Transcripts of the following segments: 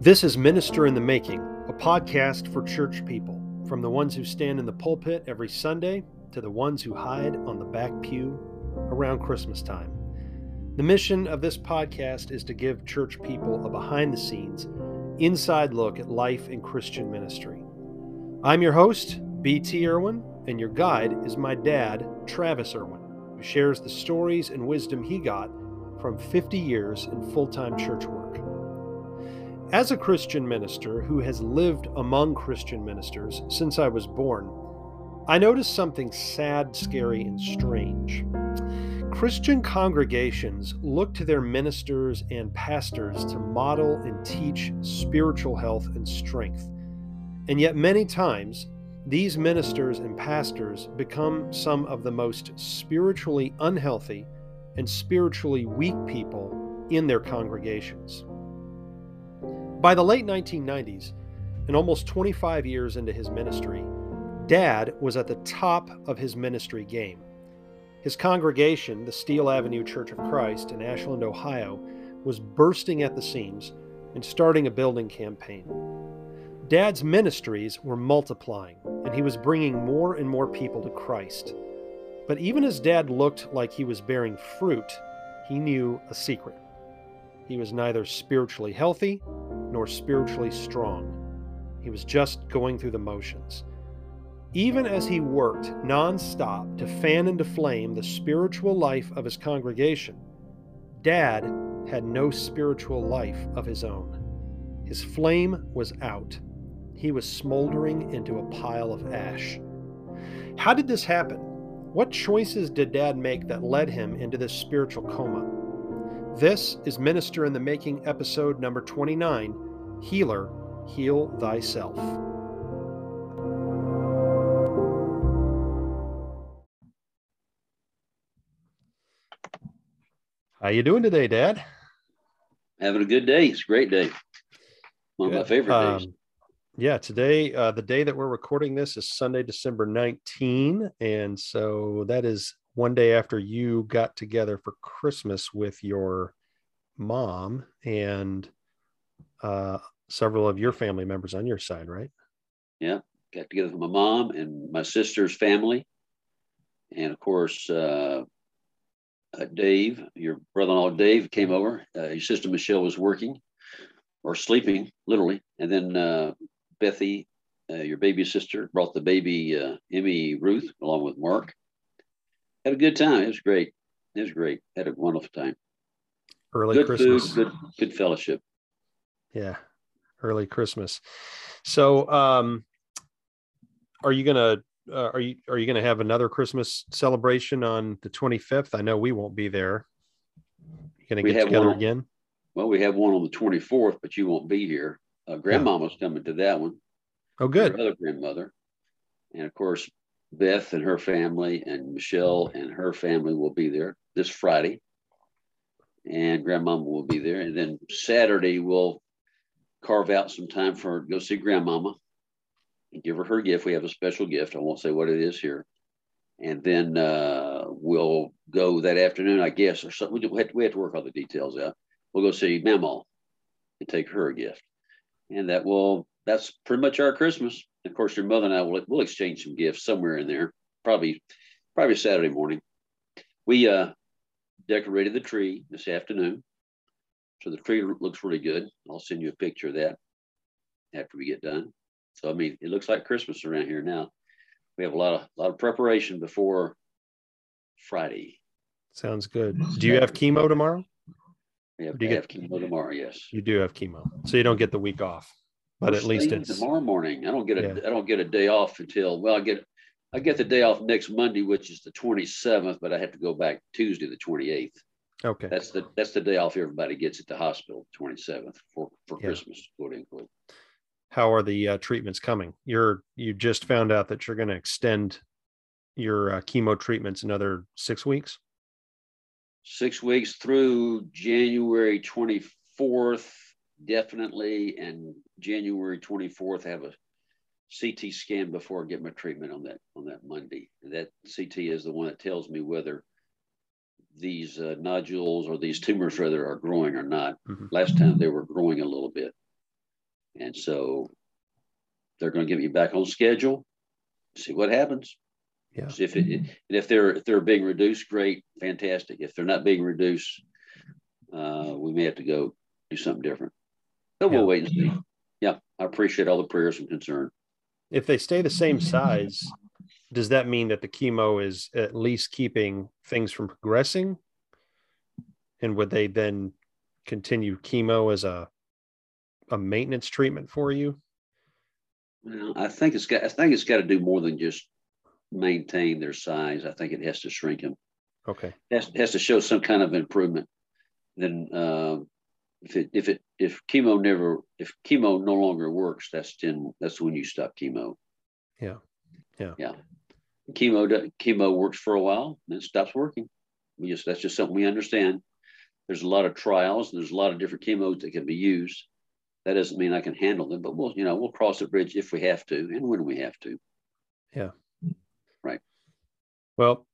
This is Minister in the Making, a podcast for church people, from the ones who stand in the pulpit every Sunday to the ones who hide on the back pew around Christmas time. The mission of this podcast is to give church people a behind the scenes, inside look at life in Christian ministry. I'm your host, B.T. Irwin, and your guide is my dad, Travis Irwin, who shares the stories and wisdom he got from 50 years in full time church work. As a Christian minister who has lived among Christian ministers since I was born, I noticed something sad, scary, and strange. Christian congregations look to their ministers and pastors to model and teach spiritual health and strength. And yet, many times, these ministers and pastors become some of the most spiritually unhealthy and spiritually weak people in their congregations. By the late 1990s, and almost 25 years into his ministry, Dad was at the top of his ministry game. His congregation, the Steel Avenue Church of Christ in Ashland, Ohio, was bursting at the seams and starting a building campaign. Dad's ministries were multiplying, and he was bringing more and more people to Christ. But even as Dad looked like he was bearing fruit, he knew a secret. He was neither spiritually healthy nor spiritually strong. He was just going through the motions. Even as he worked nonstop to fan into flame the spiritual life of his congregation, Dad had no spiritual life of his own. His flame was out. He was smoldering into a pile of ash. How did this happen? What choices did Dad make that led him into this spiritual coma? This is Minister in the Making, episode number 29 Healer, Heal Thyself. How you doing today, Dad? Having a good day. It's a great day. One good. of my favorite um, days. Yeah, today, uh, the day that we're recording this is Sunday, December 19. And so that is one day after you got together for Christmas with your mom and uh, several of your family members on your side, right? Yeah, got together with my mom and my sister's family. And of course, uh, uh, Dave, your brother-in-law Dave, came over. Uh, your sister Michelle was working or sleeping, literally, and then uh, Bethy, uh, your baby sister, brought the baby uh, Emmy Ruth along with Mark. Had a good time. It was great. It was great. Had a wonderful time. Early good Christmas. Food, good, good fellowship. Yeah, early Christmas. So, um, are you gonna uh, are you are you going to have another Christmas celebration on the 25th? I know we won't be there. You going to get together on, again? Well, we have one on the 24th, but you won't be here. Uh, grandmama's yeah. coming to that one. Oh, good. Her other grandmother, and of course Beth and her family, and Michelle and her family will be there this Friday. And grandmama will be there, and then Saturday we'll carve out some time for go see grandmama and give her her gift. We have a special gift. I won't say what it is here. And then uh, we'll go that afternoon, I guess, or something. We have, to, work all the details out. We'll go see Mama and take her a gift. And that will, that's pretty much our Christmas. Of course, your mother and I will we'll exchange some gifts somewhere in there, probably, probably Saturday morning. We uh, decorated the tree this afternoon. So the tree looks really good. I'll send you a picture of that after we get done. So I mean, it looks like Christmas around here now. We have a lot of a lot of preparation before Friday. Sounds good. Do you have chemo tomorrow? We have, do you get, chemo tomorrow. Yes, you do have chemo, so you don't get the week off. But at least it's tomorrow morning. I don't get a yeah. I don't get a day off until well I get I get the day off next Monday, which is the 27th, but I have to go back Tuesday the 28th. Okay. That's the that's the day off everybody gets at the hospital, 27th for for yeah. Christmas, quote unquote how are the uh, treatments coming? You're you just found out that you're going to extend your uh, chemo treatments another six weeks. Six weeks through January 24th, definitely, and January 24th have a CT scan before I get my treatment on that on that Monday. That CT is the one that tells me whether these uh, nodules or these tumors rather are growing or not. Mm-hmm. Last time they were growing a little bit. And so they're going to get me back on schedule, see what happens. Yeah. If it, and if they're if they're being reduced, great, fantastic. If they're not being reduced, uh, we may have to go do something different. But we'll Yeah. wait and see. Yeah, I appreciate all the prayers and concern. If they stay the same size, does that mean that the chemo is at least keeping things from progressing? And would they then continue chemo as a a maintenance treatment for you? Well, I think it's got I think it's got to do more than just maintain their size. I think it has to shrink them. Okay. It has, has to show some kind of improvement. Then uh, if it if it if chemo never if chemo no longer works, that's then that's when you stop chemo. Yeah. Yeah. Yeah. Chemo chemo works for a while, then stops working. We just that's just something we understand. There's a lot of trials and there's a lot of different chemos that can be used. That doesn't mean I can handle them, but we'll you know we'll cross the bridge if we have to and when we have to. Yeah. Right. Well,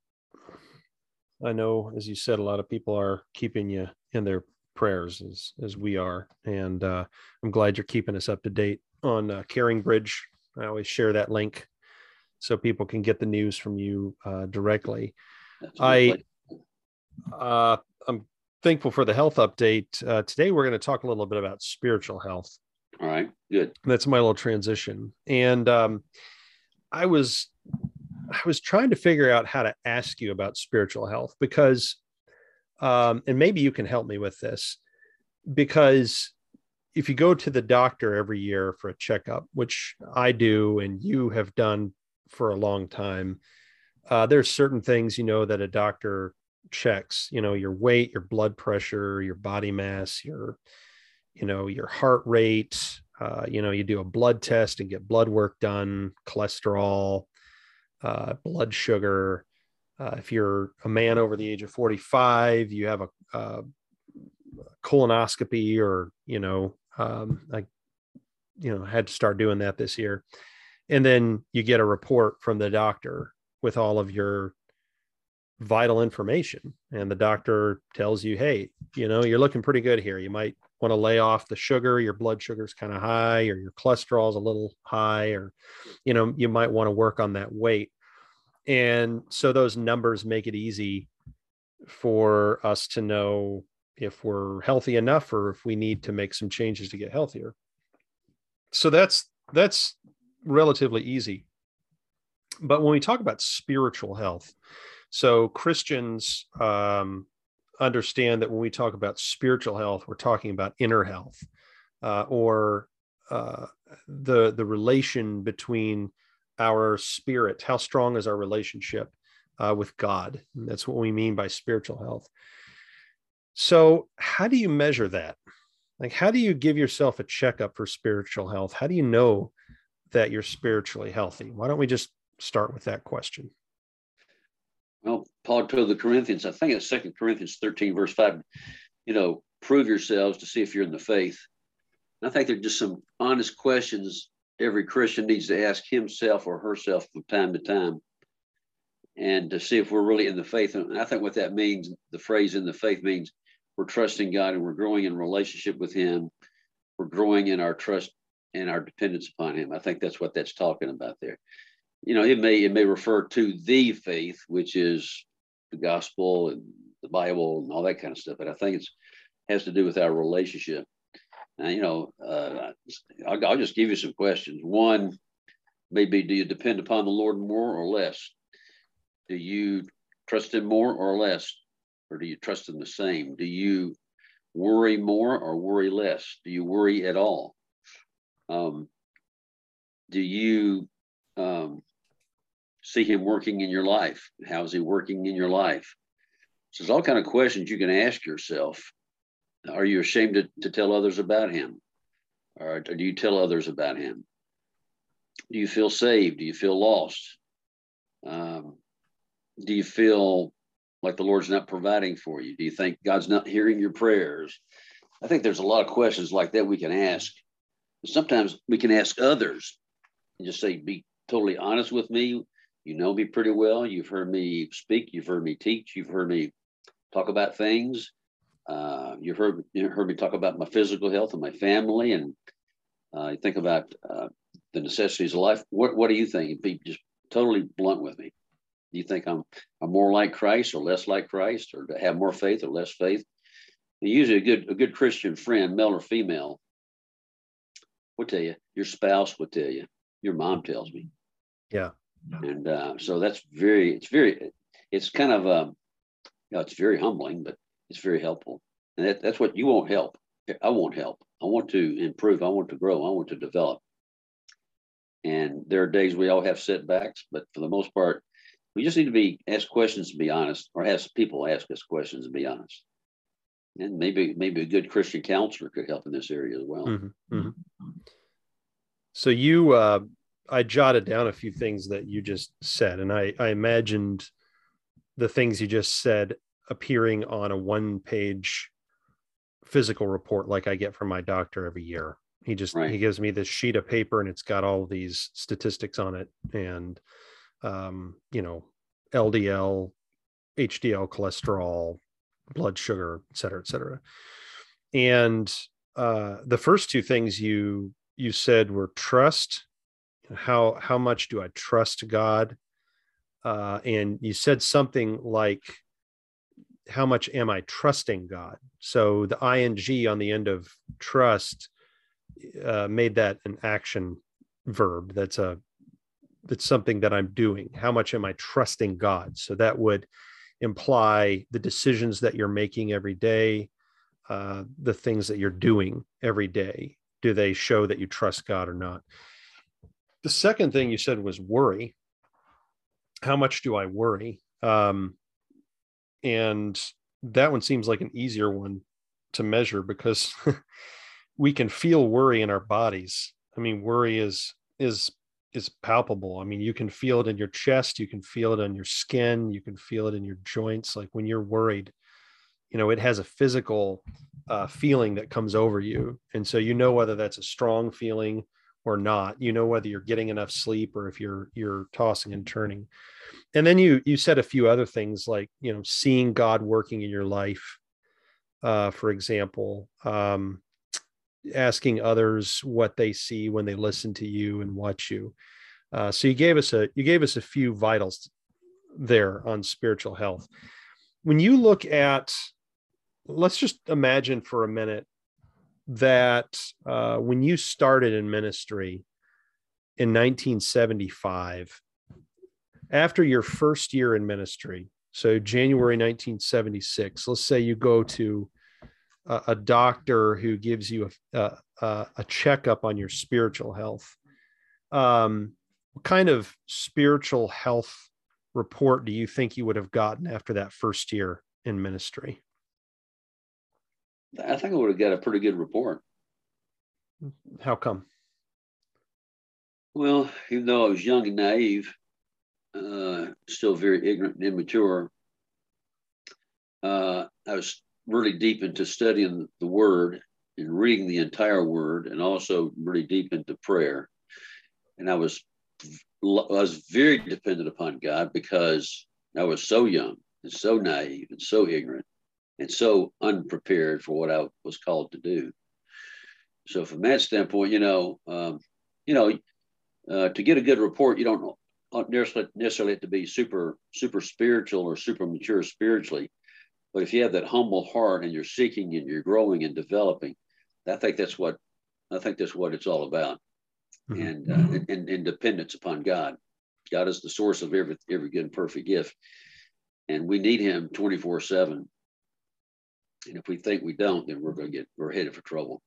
I know, as you said, a lot of people are keeping you in their prayers as as we are, and uh, I'm glad you're keeping us up to date on uh, Caring Bridge. I always share that link so people can get the news from you uh, directly. That's a good I- Uh, I'm thankful for the health update. Uh, today, we're going to talk a little bit about spiritual health. all right, good. that's my little transition and um, i was i was trying to figure out how to ask you about spiritual health because um, and maybe you can help me with this because if you go to the doctor every year for a checkup which i do and you have done for a long time uh, there's certain things you know that a doctor checks you know your weight your blood pressure your body mass your you know your heart rate uh, you know you do a blood test and get blood work done cholesterol uh, blood sugar uh, if you're a man over the age of 45 you have a, a colonoscopy or you know um, i you know had to start doing that this year. And then you get a report from the doctor with all of your vital information. And the doctor tells you hey you know you're looking pretty good here. You might want to lay off the sugar. Your blood sugar's kind of high or your cholesterol's a little high or you know you might want to work on that weight and so those numbers make it easy for us to know if we're healthy enough or if we need to make some changes to get healthier. So that's that's relatively easy. But when we talk about spiritual health so christians um, understand that when we talk about spiritual health, we're talking about inner health uh, or uh, the the relation between our spirit. How strong is our relationship uh, with God? And that's what we mean by spiritual health. So, how do you measure that? Like, how do you give yourself a checkup for spiritual health? How do you know that you're spiritually healthy? Why don't we just start with that question? Well, Paul told the Corinthians, I think it's Second Corinthians 13, verse 5, you know, prove yourselves to see if you're in the faith. And I think they're just some honest questions every Christian needs to ask himself or herself from time to time and to see if we're really in the faith. And I think what that means, the phrase in the faith means we're trusting God and we're growing in relationship with Him. We're growing in our trust and our dependence upon Him. I think that's what that's talking about there you know, it may it may refer to the faith, which is the gospel and the Bible and all that kind of stuff. But I think it's has to do with our relationship. And you know, uh, I'll, I'll just give you some questions. One, maybe do you depend upon the Lord more or less? Do you trust Him more or less, or do you trust Him the same? Do you worry more or worry less? Do you worry at all? Um, do you um, see him working in your life? How is he working in your life? So there's all kind of questions you can ask yourself. Are you ashamed to, to tell others about him? Or do you tell others about him? Do you feel saved? Do you feel lost? Um, do you feel like the Lord's not providing for you? Do you think God's not hearing your prayers? I think there's a lot of questions like that we can ask. Sometimes we can ask others and just say, be totally honest with me. You know me pretty well. You've heard me speak. You've heard me teach. You've heard me talk about things. Uh, you've heard you heard me talk about my physical health and my family, and Uh, you think about uh, the necessities of life. What What do you think? Be just totally blunt with me. Do you think I'm I'm more like Christ or less like Christ, or to have more faith or less faith? And usually, a good a good Christian friend, male or female, will tell you. Your spouse will tell you. Your mom tells me. Yeah. And uh, so that's very. It's very. It's kind of um, you know, it's very humbling, but it's very helpful. And that, that's what you won't help. I won't help. I want to improve. I want to grow. I want to develop. And there are days we all have setbacks, but for the most part, we just need to be ask questions and be honest, or ask people ask us questions and be honest. And maybe maybe a good Christian counselor could help in this area as well. Mm-hmm. Mm-hmm. So you, uh, I jotted down a few things that you just said, and I I imagined the things you just said appearing on a one page physical report like I get from my doctor every year. He just right. he gives me this sheet of paper and it's got all these statistics on it and um, you know, LDL, HDL cholesterol, blood sugar, et cetera, et cetera. And uh, the first two things you you said were trust. How how much do I trust God? Uh, and you said something like, "How much am I trusting God?" So the ing on the end of trust uh, made that an action verb. That's a that's something that I'm doing. How much am I trusting God? So that would imply the decisions that you're making every day, uh, the things that you're doing every day. Do they show that you trust God or not? The second thing you said was worry. How much do I worry? Um, and that one seems like an easier one to measure because we can feel worry in our bodies. I mean, worry is is is palpable. I mean, you can feel it in your chest, you can feel it on your skin, you can feel it in your joints. Like when you're worried, you know, it has a physical uh, feeling that comes over you. And so you know whether that's a strong feeling or not. You know whether you're getting enough sleep or if you're you're tossing and turning. And then you you said a few other things like, you know, seeing God working in your life. Uh, for example, um, asking others what they see when they listen to you and watch you. Uh, so you gave us a you gave us a few vitals there on spiritual health. When you look at, let's just imagine for a minute that uh, when you started in ministry in 1975, after your first year in ministry, so January 1976, let's say you go to a, a doctor who gives you a, a, a checkup on your spiritual health. Um, what kind of spiritual health report do you think you would have gotten after that first year in ministry? I think I would have got a pretty good report. How come? Well, even though I was young and naive, uh, still very ignorant and immature, uh, I was really deep into studying the word and reading the entire word and also really deep into prayer. And I was I was very dependent upon God because I was so young and so naive and so ignorant and so unprepared for what I was called to do. So from that standpoint, you know, um, you know, uh, to get a good report, you don't necessarily necessarily have to be super super spiritual or super mature spiritually. But if you have that humble heart and you're seeking and you're growing and developing, I think that's what I think that's what it's all about. Mm-hmm. And, uh, and, and dependence upon God. God is the source of every every good and perfect gift, and we need Him twenty four seven. And if we think we don't, then we're going to get we're headed for trouble.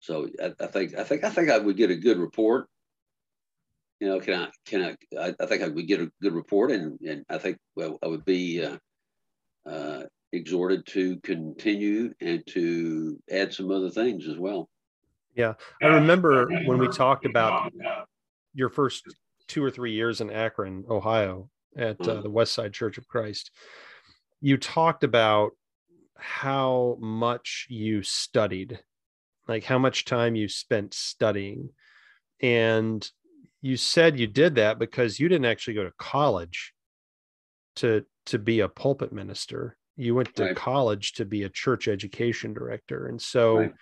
So I, I, think I think I think I would get a good report. You know, can I can I? I, I think I would get a good report, and and I think well, I would be uh, uh, exhorted to continue and to add some other things as well. Yeah. I remember when we talked about your first two or three years in Akron, Ohio, at uh, mm. the West Side Church of Christ, you talked about how much you studied, like how much time you spent studying. And you said you did that because you didn't actually go to college to to be a pulpit minister. You went to right. college to be a church education director. And so right.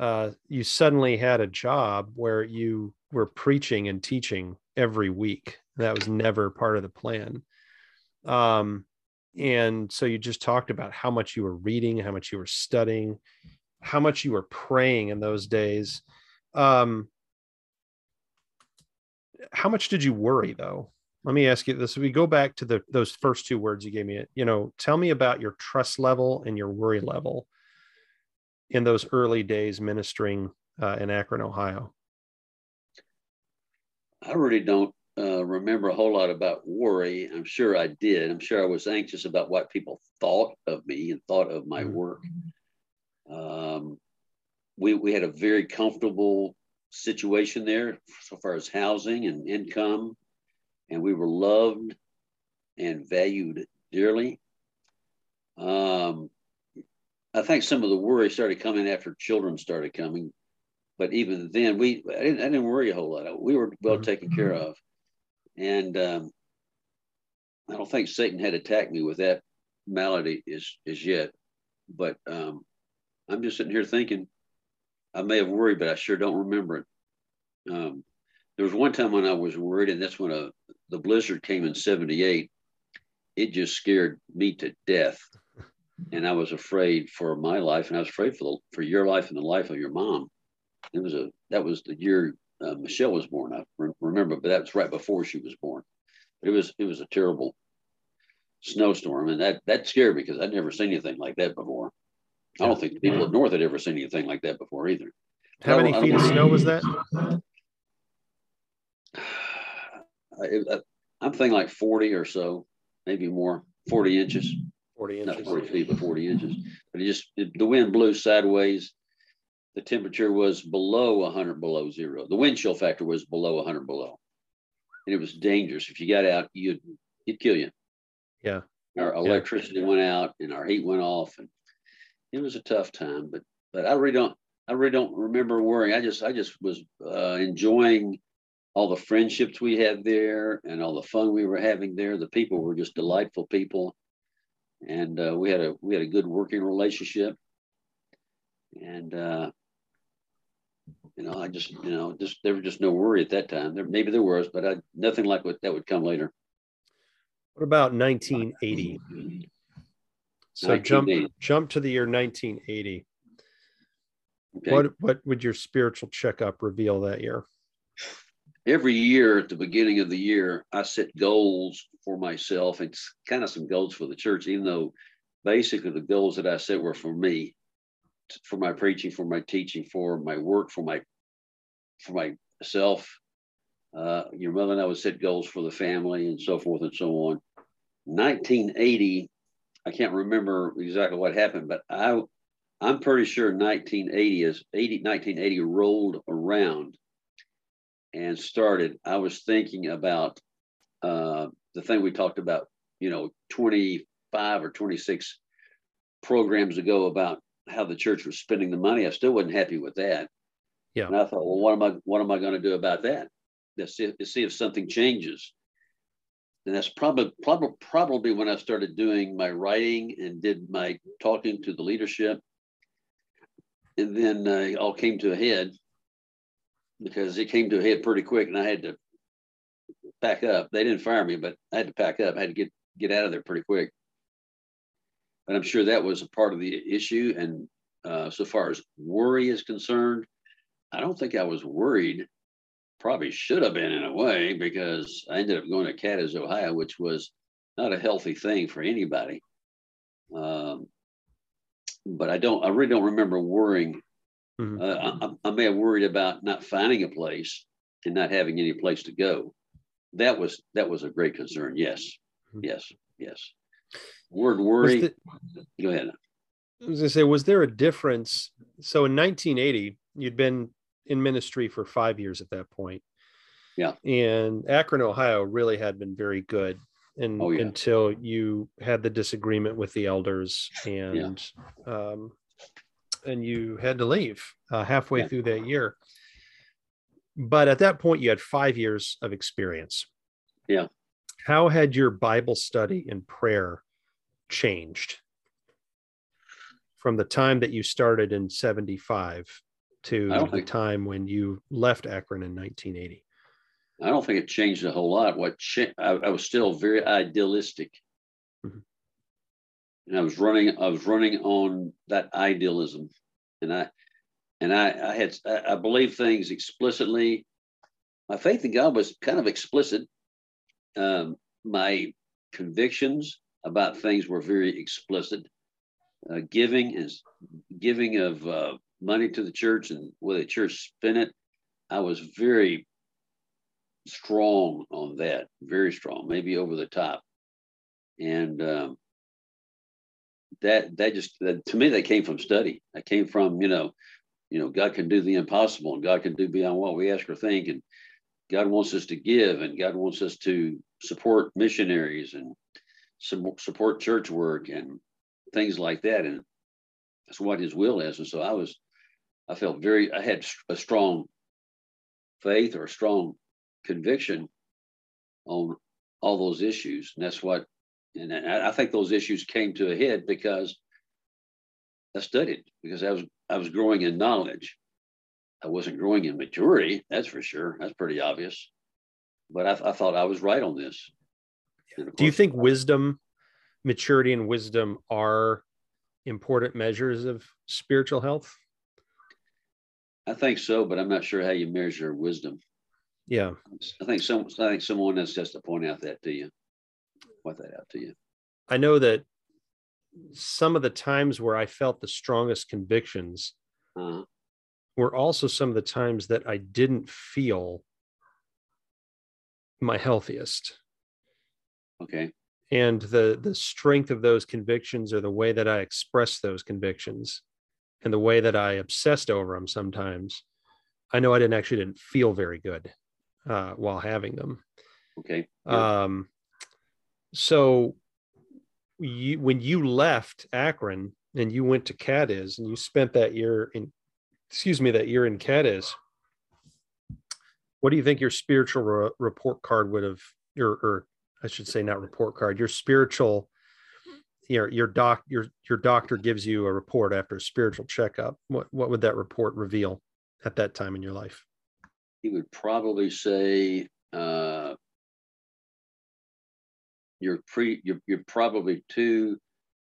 uh, you suddenly had a job where you were preaching and teaching every week. That was never part of the plan. Um, and so you just talked about how much you were reading, how much you were studying, how much you were praying in those days. Um, how much did you worry though? Let me ask you this. If we go back to the those first two words you gave me, you know, tell me about your trust level and your worry level in those early days ministering uh, in Akron, Ohio. I really don't uh, remember a whole lot about worry. I'm sure I did. I'm sure I was anxious about what people thought of me and thought of my mm-hmm. work. Um, we, we had a very comfortable situation there so far as housing and income, and we were loved and valued dearly. Um, I think some of the worry started coming after children started coming, but even then, we I didn't, I didn't worry a whole lot. We were well mm-hmm. taken care of. And um, I don't think Satan had attacked me with that malady as, as yet. But um, I'm just sitting here thinking I may have worried, but I sure don't remember it. Um, there was one time when I was worried, and that's when a, uh, the blizzard came in 78. It just scared me to death. And I was afraid for my life, and I was afraid for the, for your life and the life of your mom. It was a that was the year uh, Michelle was born. I re- remember, but that was right before she was born. But it was it was a terrible snowstorm, and that that scared me because I'd never seen anything like that before. I don't think the people up north had ever seen anything like that before either. How many feet of snow was that? I, am thinking like 40 or so, maybe more, 40 inches. 40 inches. Not 40 feet, but 40 inches. But it just, it, the wind blew sideways the temperature was below 100 below zero. The wind chill factor was below 100 below. And it was dangerous. If you got out, you'd, it'd kill you. Yeah. Our electricity yeah. went out and our heat went off. And it was a tough time, but, but I really don't, I really don't remember worrying. I just, I just was uh, enjoying all the friendships we had there and all the fun we were having there. The people were just delightful people. And uh, we had a, we had a good working relationship. And uh, you know, I just, you know, just there was just no worry at that time. There maybe there was, but I, nothing like what that would come later. What about 1980? So 1980. jump jump to the year 1980. Okay. What what would your spiritual checkup reveal that year? Every year at the beginning of the year, I set goals for myself and kind of some goals for the church, even though basically the goals that I set were for me for my preaching, for my teaching, for my work, for my for myself. Uh, your mother and I would set goals for the family and so forth and so on. 1980, I can't remember exactly what happened, but I I'm pretty sure 1980 is 80, 1980 rolled around and started. I was thinking about uh, the thing we talked about, you know, 25 or 26 programs ago about how the church was spending the money. I still wasn't happy with that. Yeah. And I thought, well, what am I what am I going to do about that? Let's see, see if something changes. And that's probably probably probably when I started doing my writing and did my talking to the leadership. And then uh, it all came to a head because it came to a head pretty quick, and I had to pack up. They didn't fire me, but I had to pack up. I had to get get out of there pretty quick. But I'm sure that was a part of the issue. And uh, so far as worry is concerned, I don't think I was worried. Probably should have been in a way because I ended up going to Cadiz, Ohio, which was not a healthy thing for anybody. Um, but I don't, I really don't remember worrying. Mm-hmm. Uh, I, I, may have worried about not finding a place and not having any place to go. That was that was a great concern. Yes, mm-hmm. yes, yes word worry. The, Go ahead. I was going to say, was there a difference? So in 1980, you'd been in ministry for five years at that point. Yeah. And Akron, Ohio really had been very good and oh, yeah. until you had the disagreement with the elders and yeah. um, and you had to leave uh, halfway yeah. through that year. But at that point, you had five years of experience. Yeah. How had your Bible study and prayer changed from the time that you started in 75 to the think, time when you left Akron in 1980? I don't think it changed a whole lot. What cha- I, I, was still very idealistic, mm-hmm. and I was running. I was running on that idealism, and I and I, I had I believe things explicitly. My faith in God was kind of explicit. Um, my convictions about things were very explicit. Uh, giving is giving of uh, money to the church and where the church spent it. I was very strong on that, very strong, maybe over the top, and um, that that just that, to me that came from study. I came from you know you know, God can do the impossible and God can do beyond what we ask or think. And God wants us to give and God wants us to support missionaries and support church work and things like that. And that's what his will is. And so I was, I felt very, I had a strong faith or a strong conviction on all those issues. And that's what, and I think those issues came to a head because I studied because I was I was growing in knowledge. I wasn't growing in maturity, that's for sure. That's pretty obvious. But I, I thought I was right on this. Do you think wisdom, maturity, and wisdom are important measures of spiritual health? I think so, but I'm not sure how you measure wisdom. Yeah, I think some. I think someone has just to point out that to you. Point that out to you. I know that some of the times where I felt the strongest convictions uh-huh. were also some of the times that I didn't feel my healthiest. Okay. And the the strength of those convictions or the way that I expressed those convictions and the way that I obsessed over them sometimes, I know I didn't actually didn't feel very good uh, while having them. Okay. Yeah. Um, so you when you left Akron and you went to Cadiz and you spent that year in excuse me that year in Cadiz what do you think your spiritual re- report card would have your or I should say not report card your spiritual your your doc your your doctor gives you a report after a spiritual checkup. What what would that report reveal at that time in your life? He would probably say uh, you're pre you're, you're probably too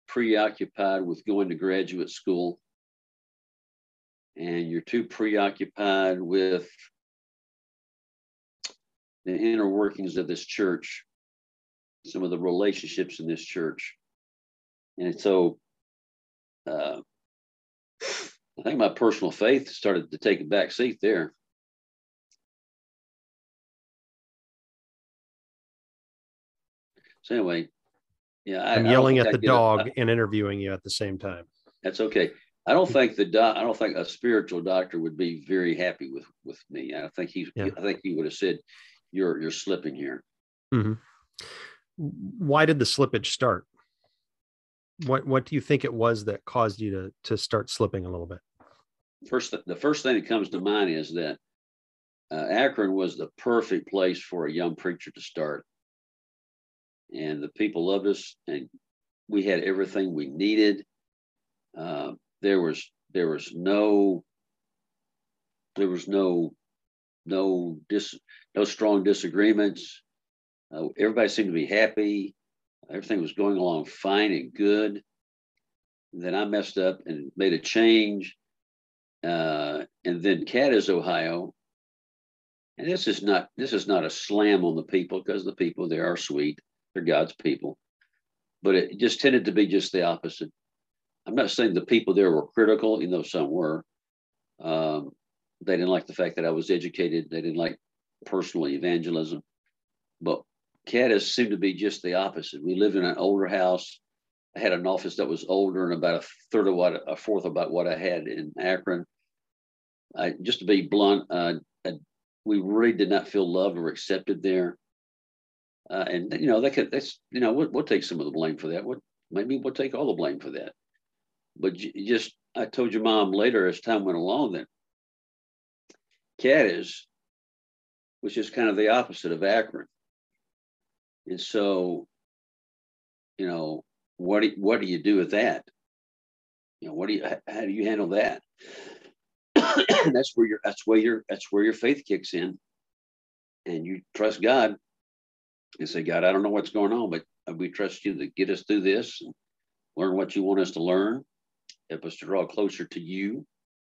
preoccupied with going to graduate school. And you're too preoccupied with the inner workings of this church some of the relationships in this church and so uh, i think my personal faith started to take a back seat there So anyway, yeah, I, am yelling at the dog and interviewing you at the same time. That's okay. I don't think the doc, I don't think a spiritual doctor would be very happy with with me. I think he, yeah. I think he would have said, "You're you're slipping here." Mm-hmm. Why did the slippage start? What what do you think it was that caused you to to start slipping a little bit? First, the first thing that comes to mind is that uh, Akron was the perfect place for a young preacher to start and the people loved us, and we had everything we needed. Uh, there was there was no there was no no dis no strong disagreements. Uh, everybody seemed to be happy. Everything was going along fine and good. then I messed up and made a change. Uh, and then Cadiz, Ohio. And this is not this is not a slam on the people because the people there are sweet. They're God's people. But it just tended to be just the opposite. I'm not saying the people there were critical, even though some were. Um, they didn't like the fact that I was educated. They didn't like personal evangelism. But Cadiz seemed to be just the opposite. We lived in an older house. I had an office that was older and about a third of what, a fourth about what I had in Akron. I, just to be blunt, uh, we really did not feel loved or accepted there. Uh, and you know, that could that's you know, we'll, we'll, take some of the blame for that. What maybe we'll take all the blame for that. But just I told your mom later as time went along that Cadiz, which is kind of the opposite of Akron. And so, you know, what do, what do you do with that? You know, what do you how do you handle that? that's where your that's where your that's where your faith kicks in, and you trust God and say, God, I don't know what's going on, but we trust you to get us through this, learn what you want us to learn, help us to draw closer to you,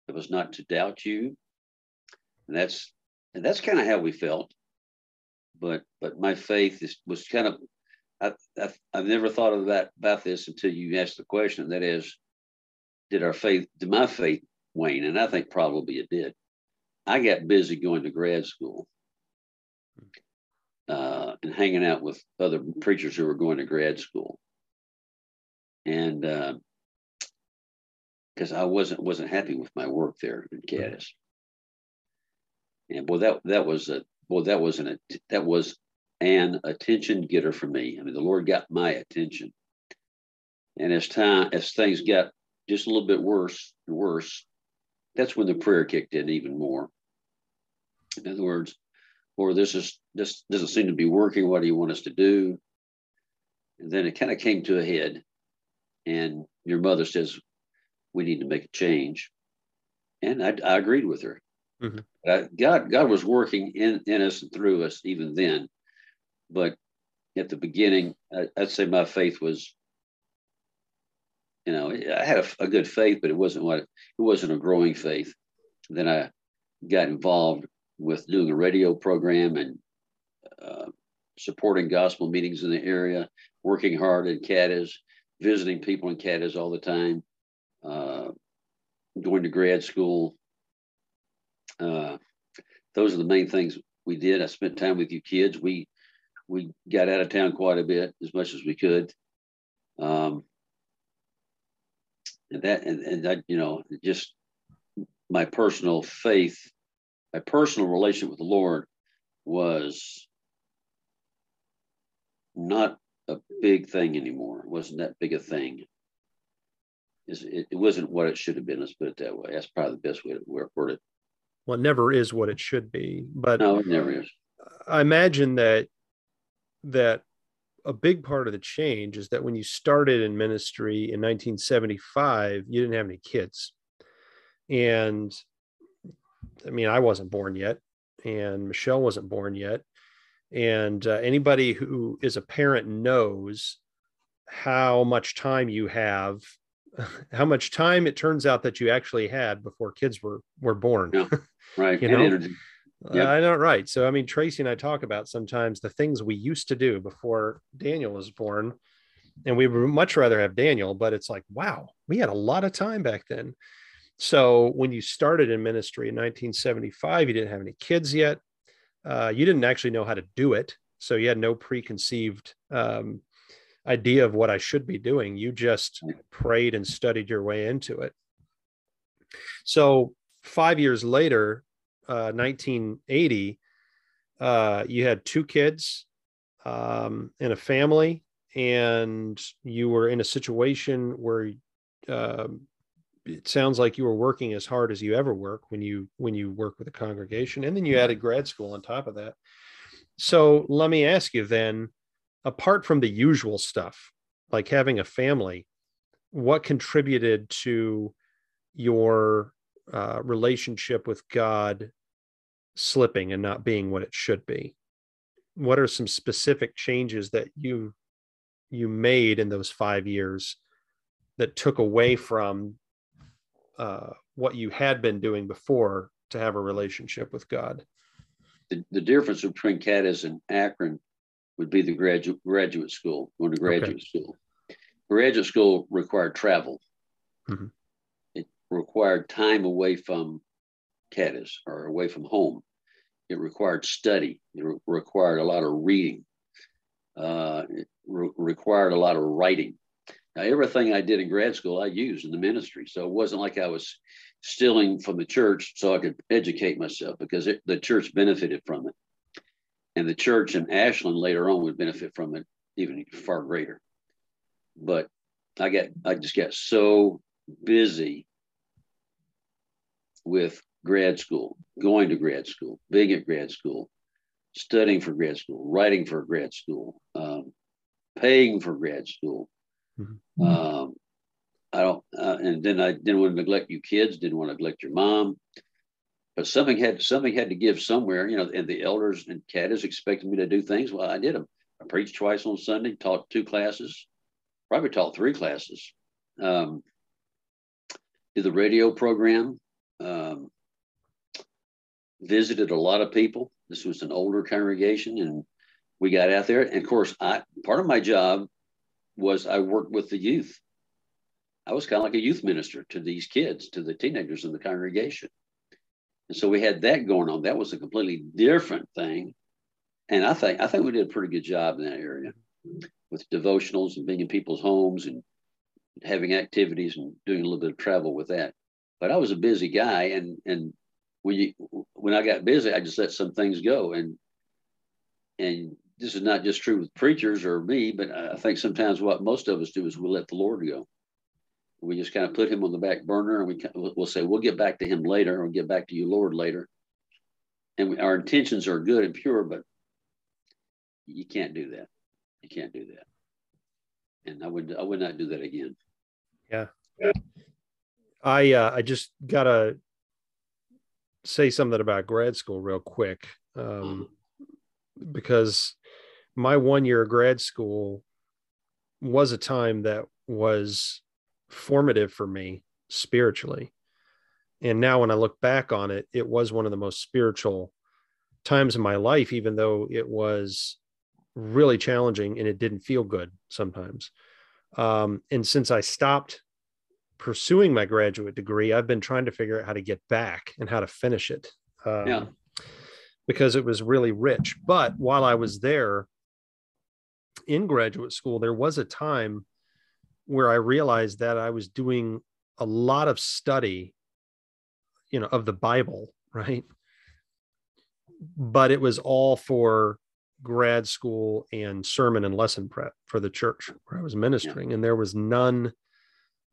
help us not to doubt you, and that's and that's kind of how we felt. But but my faith is, was kind of I, I I've never thought of that about this until you asked the question. That is, did our faith did my faith wane? And I think probably it did. I got busy going to grad school uh, and hanging out with other preachers who were going to grad school, and because uh, I wasn't wasn't happy with my work there in Cadiz. And boy, that that was a boy, that was an that was an attention getter for me. I mean, the Lord got my attention. And as time as things got just a little bit worse and worse, that's when the prayer kicked in even more. In other words, Lord, this is this doesn't seem to be working. What do you want us to do? And then it kind of came to a head, and your mother says, "We need to make a change," and I, I agreed with her. Mm-hmm. God, God was working in, in us and through us even then. But at the beginning, I, would say my faith was, you know, I had a, a, good faith, but it wasn't what it wasn't a growing faith. Then I got involved with doing a radio program and uh, supporting gospel meetings in the area, working hard in Cadiz, visiting people in Cadiz all the time, uh, going to grad school, uh, those are the main things we did. I spent time with you kids. We we got out of town quite a bit as much as we could. Um, and that and, and that you know just my personal faith, my personal relationship with the Lord was not a big thing anymore. It wasn't that big a thing. It, it wasn't what it should have been. Let's put it that way. That's probably the best way to word it well, it never is what it should be. But no, it never is. I imagine that that a big part of the change is that when you started in ministry in 1975, you didn't have any kids. And I mean, I wasn't born yet, and Michelle wasn't born yet. And uh, anybody who is a parent knows how much time you have how much time it turns out that you actually had before kids were were born. Yeah, right. you know? Yep. I know, right. So, I mean, Tracy and I talk about sometimes the things we used to do before Daniel was born, and we would much rather have Daniel, but it's like, wow, we had a lot of time back then. So, when you started in ministry in 1975, you didn't have any kids yet. Uh, you didn't actually know how to do it. So, you had no preconceived um, idea of what I should be doing. You just prayed and studied your way into it. So five years later, uh, 1980, uh, you had two kids um, and a family, and you were in a situation where uh, it sounds like you were working as hard as you ever work when you when you work with a congregation, and then you added grad school on top of that. So let me ask you then apart from the usual stuff like having a family what contributed to your uh, relationship with god slipping and not being what it should be? What are some specific changes that you you made in those five years that took away from uh, what you had been doing before to have a relationship with god? The, the difference between Cadiz and Akron would be the graduate graduate school, going to graduate okay. school. Graduate school required travel. Mm-hmm. It required time away from Cadiz or away from home. It required study. It re- required a lot of reading. Uh, it re- required a lot of writing. Now, everything I did in grad school, I used in the ministry. So it wasn't like I was stealing from the church so I could educate myself because it, the church benefited from it and the church in Ashland later on would benefit from it even far greater. But I got I just got so busy with grad school, going to grad school, being at grad school, studying for grad school, writing for grad school, um, paying for grad school. Mm-hmm. Um, I don't, uh, and then I didn't want to neglect you kids, didn't want to neglect your mom. But something had something had to give somewhere, you know. And the elders and Cadiz expected me to do things. Well, I did them. I preached twice on Sunday, taught two classes, probably taught three classes. Um, did the radio program. Um, visited a lot of people. This was an older congregation, and we got out there. And of course, I part of my job was I worked with the youth. I was kind of like a youth minister to these kids, to the teenagers in the congregation. And so we had that going on. That was a completely different thing. And I think I think we did a pretty good job in that area with devotionals and being in people's homes and having activities and doing a little bit of travel with that. But I was a busy guy and and when you when I got busy, I just let some things go. And and this is not just true with preachers or me, but I think sometimes what most of us do is we let the Lord go. We just kind of put him on the back burner, and we we'll say we'll get back to him later, or get back to you, Lord, later. And we, our intentions are good and pure, but you can't do that. You can't do that. And I would I would not do that again. Yeah. I uh, I just gotta say something about grad school real quick um, mm-hmm. because my one year of grad school was a time that was formative for me spiritually. And now when I look back on it, it was one of the most spiritual times in my life, even though it was really challenging and it didn't feel good sometimes. Um, and since I stopped pursuing my graduate degree, I've been trying to figure out how to get back and how to finish it. Um, yeah. Because it was really rich. But while I was there in graduate school, there was a time where I realized that I was doing a lot of study, you know, of the Bible, right? But it was all for grad school and sermon and lesson prep for the church where I was ministering. Yeah. And there was none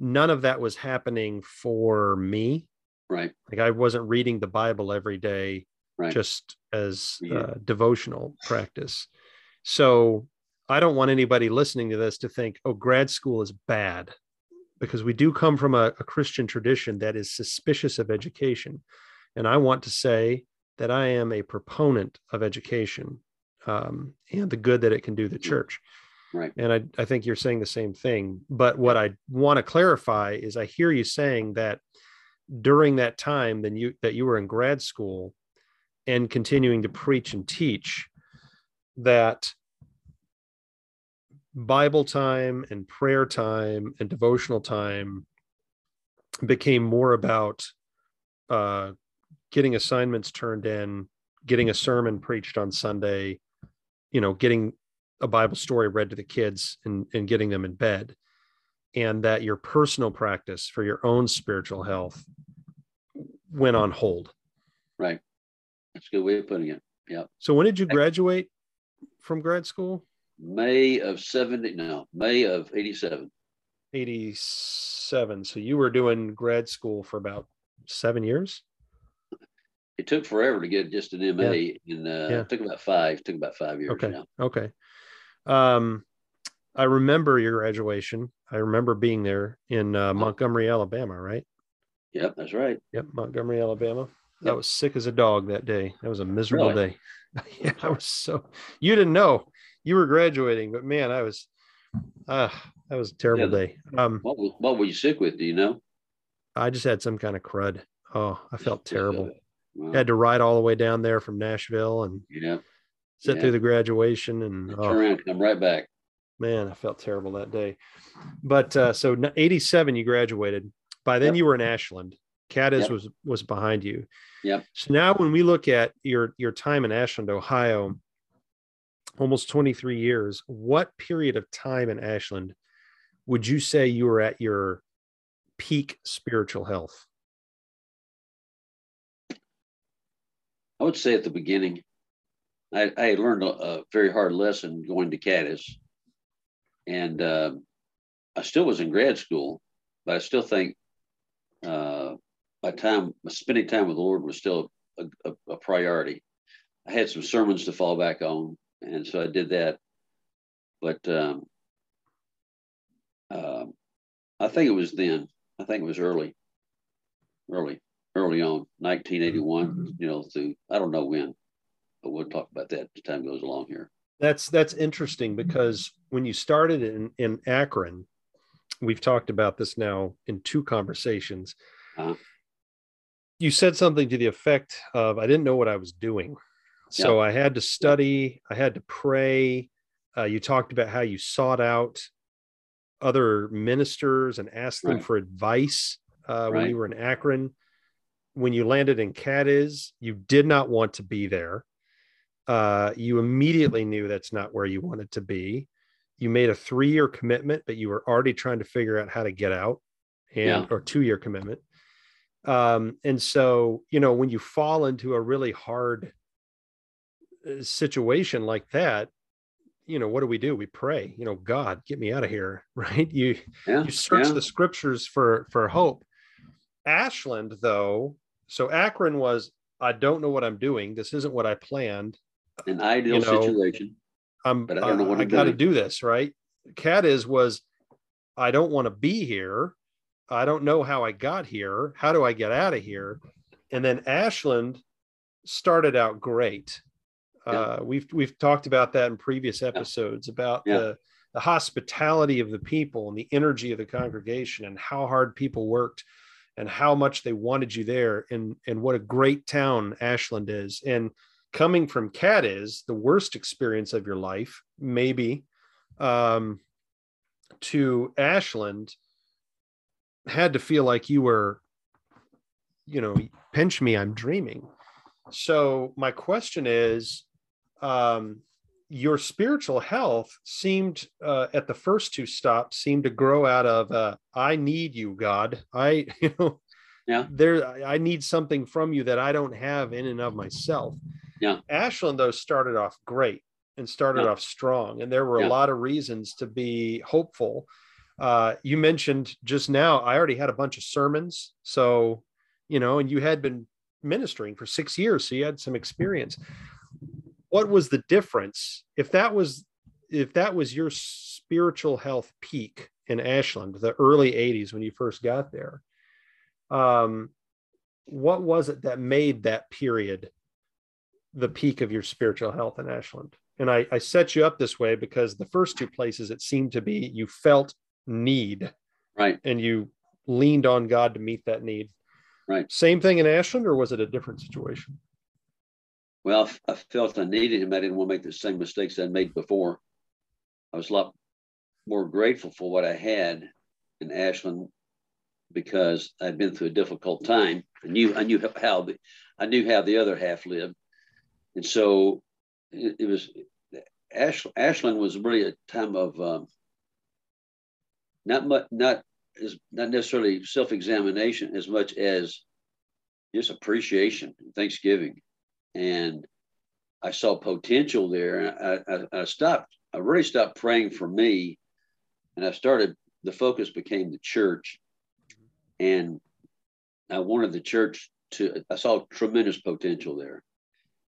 none of that was happening for me. Right. Like I wasn't reading the Bible every day right. just as yeah. uh, devotional practice. So I don't want anybody listening to this to think, oh, grad school is bad, because we do come from a, a Christian tradition that is suspicious of education. And I want to say that I am a proponent of education um, and the good that it can do the church. Right. And I, I think you're saying the same thing. But what I want to clarify is I hear you saying that during that time then you that you were in grad school and continuing to preach and teach that Bible time and prayer time and devotional time became more about uh, getting assignments turned in, getting a sermon preached on Sunday, you know, getting a Bible story read to the kids and, and getting them in bed, and that your personal practice for your own spiritual health went on hold. Right. That's a good way of putting it. Yeah. So when did you graduate from grad school? May of 70, no, May of 87. 87. So you were doing grad school for about seven years? It took forever to get just an MA, yeah. and uh, yeah. it took about five. It took about five years. Okay. Now. Okay. Um, I remember your graduation. I remember being there in uh, Montgomery, Alabama, right? Yep, that's right. Yep, Montgomery, Alabama. Yep. I was sick as a dog that day. That was a miserable really? day. yeah, I was so. You didn't know you were graduating, but man, I was. Ah, uh, that was a terrible yeah, day. Um, what, what were you sick with? Do you know? I just had some kind of crud. Oh, I felt terrible. Wow. Had to ride all the way down there from Nashville and yeah sit yeah. through the graduation and oh, around, come right back. Man, I felt terrible that day. But uh, so 87, you graduated. By then, yep. you were in Ashland. Cadiz yep. was was behind you. Yep. So now, when we look at your your time in Ashland, Ohio, almost 23 years, what period of time in Ashland would you say you were at your peak spiritual health? I would say at the beginning. I, I learned a, a, very hard lesson going to Cadiz, and uh, I still was in grad school, but I still think uh, my time, my spending time with the Lord was still a, a, a, priority. I had some sermons to fall back on, and so I did that. But um, uh, I think it was then. I think it was early, early, early on, 1981. Mm-hmm. You know, through I don't know when, but we'll talk about that as time goes along here. That's that's interesting because when you started in in Akron, we've talked about this now in two conversations. Uh-huh. You said something to the effect of, "I didn't know what I was doing, so I had to study, I had to pray." Uh, you talked about how you sought out other ministers and asked them for advice uh, when you were in Akron. When you landed in Cadiz, you did not want to be there. Uh, you immediately knew that's not where you wanted to be. You made a three-year commitment, but you were already trying to figure out how to get out, and Yeah. or two-year commitment. Um, and so, you know, when you fall into a really hard Uh, situation like that, you know, what do we do? We pray, you know, God, get me out of here, right? You Yeah. you search yeah. the scriptures for for hope. Ashland, though, so Akron was, I don't know what I'm doing. This isn't what I planned. An ideal you know, situation. I'm But I don't know what I I'm got to do this, right? Cadiz was, I don't want to be here. I don't know how I got here. How do I get out of here? And then Ashland started out great. Yeah. Uh, we've we've talked about that in previous episodes about Yeah. the the hospitality of the people and the energy of the congregation and how hard people worked and how much they wanted you there and and what a great town Ashland is. And coming from Cadiz, the worst experience of your life, maybe, um, to Ashland, had to feel like you were, you know, pinch me, I'm dreaming. So my question is, um, your spiritual health seemed uh, at the first two stops seemed to grow out of uh, I need you, God. I, you know, Yeah. there I need something from you that I don't have in and of myself. Yeah. Ashland though started off great and started Yeah. off strong, and there were Yeah. a lot of reasons to be hopeful. Uh, you mentioned just now, I already had a bunch of sermons, so you know, and you had been ministering for six years, so you had some experience. What was the difference if that was if that was your spiritual health peak in Ashland, the early '80s when you first got there? Um, what was it that made that period the peak of your spiritual health in Ashland? And I, I set you up this way because the first two places it seemed to be you felt need Right. and you leaned on God to meet that need. Right. Same thing in Ashland, or was it a different situation? Well, I felt I needed him. I didn't want to make the same mistakes I'd made before. I was a lot more grateful for what I had in Ashland because I'd been through a difficult time. I knew I knew how the I knew how the other half lived, and so it, it was Ash, Ashland was really a time of um, not much not not necessarily self examination as much as just appreciation and Thanksgiving and I saw potential there. I, I, I stopped. I really stopped praying for me, and I started. The focus became the church, and I wanted the church to. I saw tremendous potential there,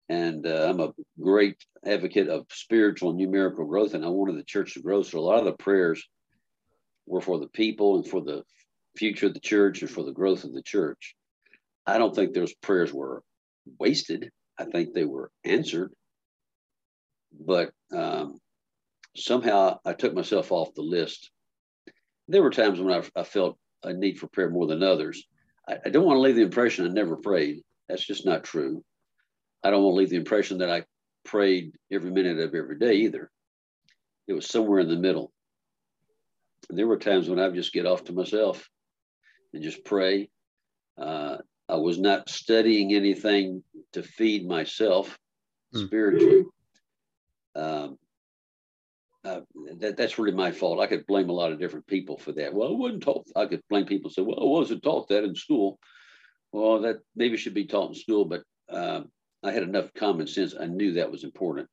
and uh, I'm a great advocate of spiritual and numerical growth, and I wanted the church to grow. So a lot of the prayers were for the people and for the future of the church and for the growth of the church. I don't think those prayers were wasted. I think they were answered, but um, somehow I took myself off the list. There were times when I, I felt a need for prayer more than others. I, I don't want to leave the impression I never prayed. That's just not true. I don't want to leave the impression that I prayed every minute of every day either. It was somewhere in the middle. There were times when I would just get off to myself and just pray. Uh, I was not studying anything to feed myself Hmm. spiritually. Um, uh, that, that's really my fault. I could blame a lot of different people for that. Well, I wasn't taught. I could blame people and say, well, I wasn't taught that in school. Well, that maybe should be taught in school, but um, I had enough common sense. I knew that was important,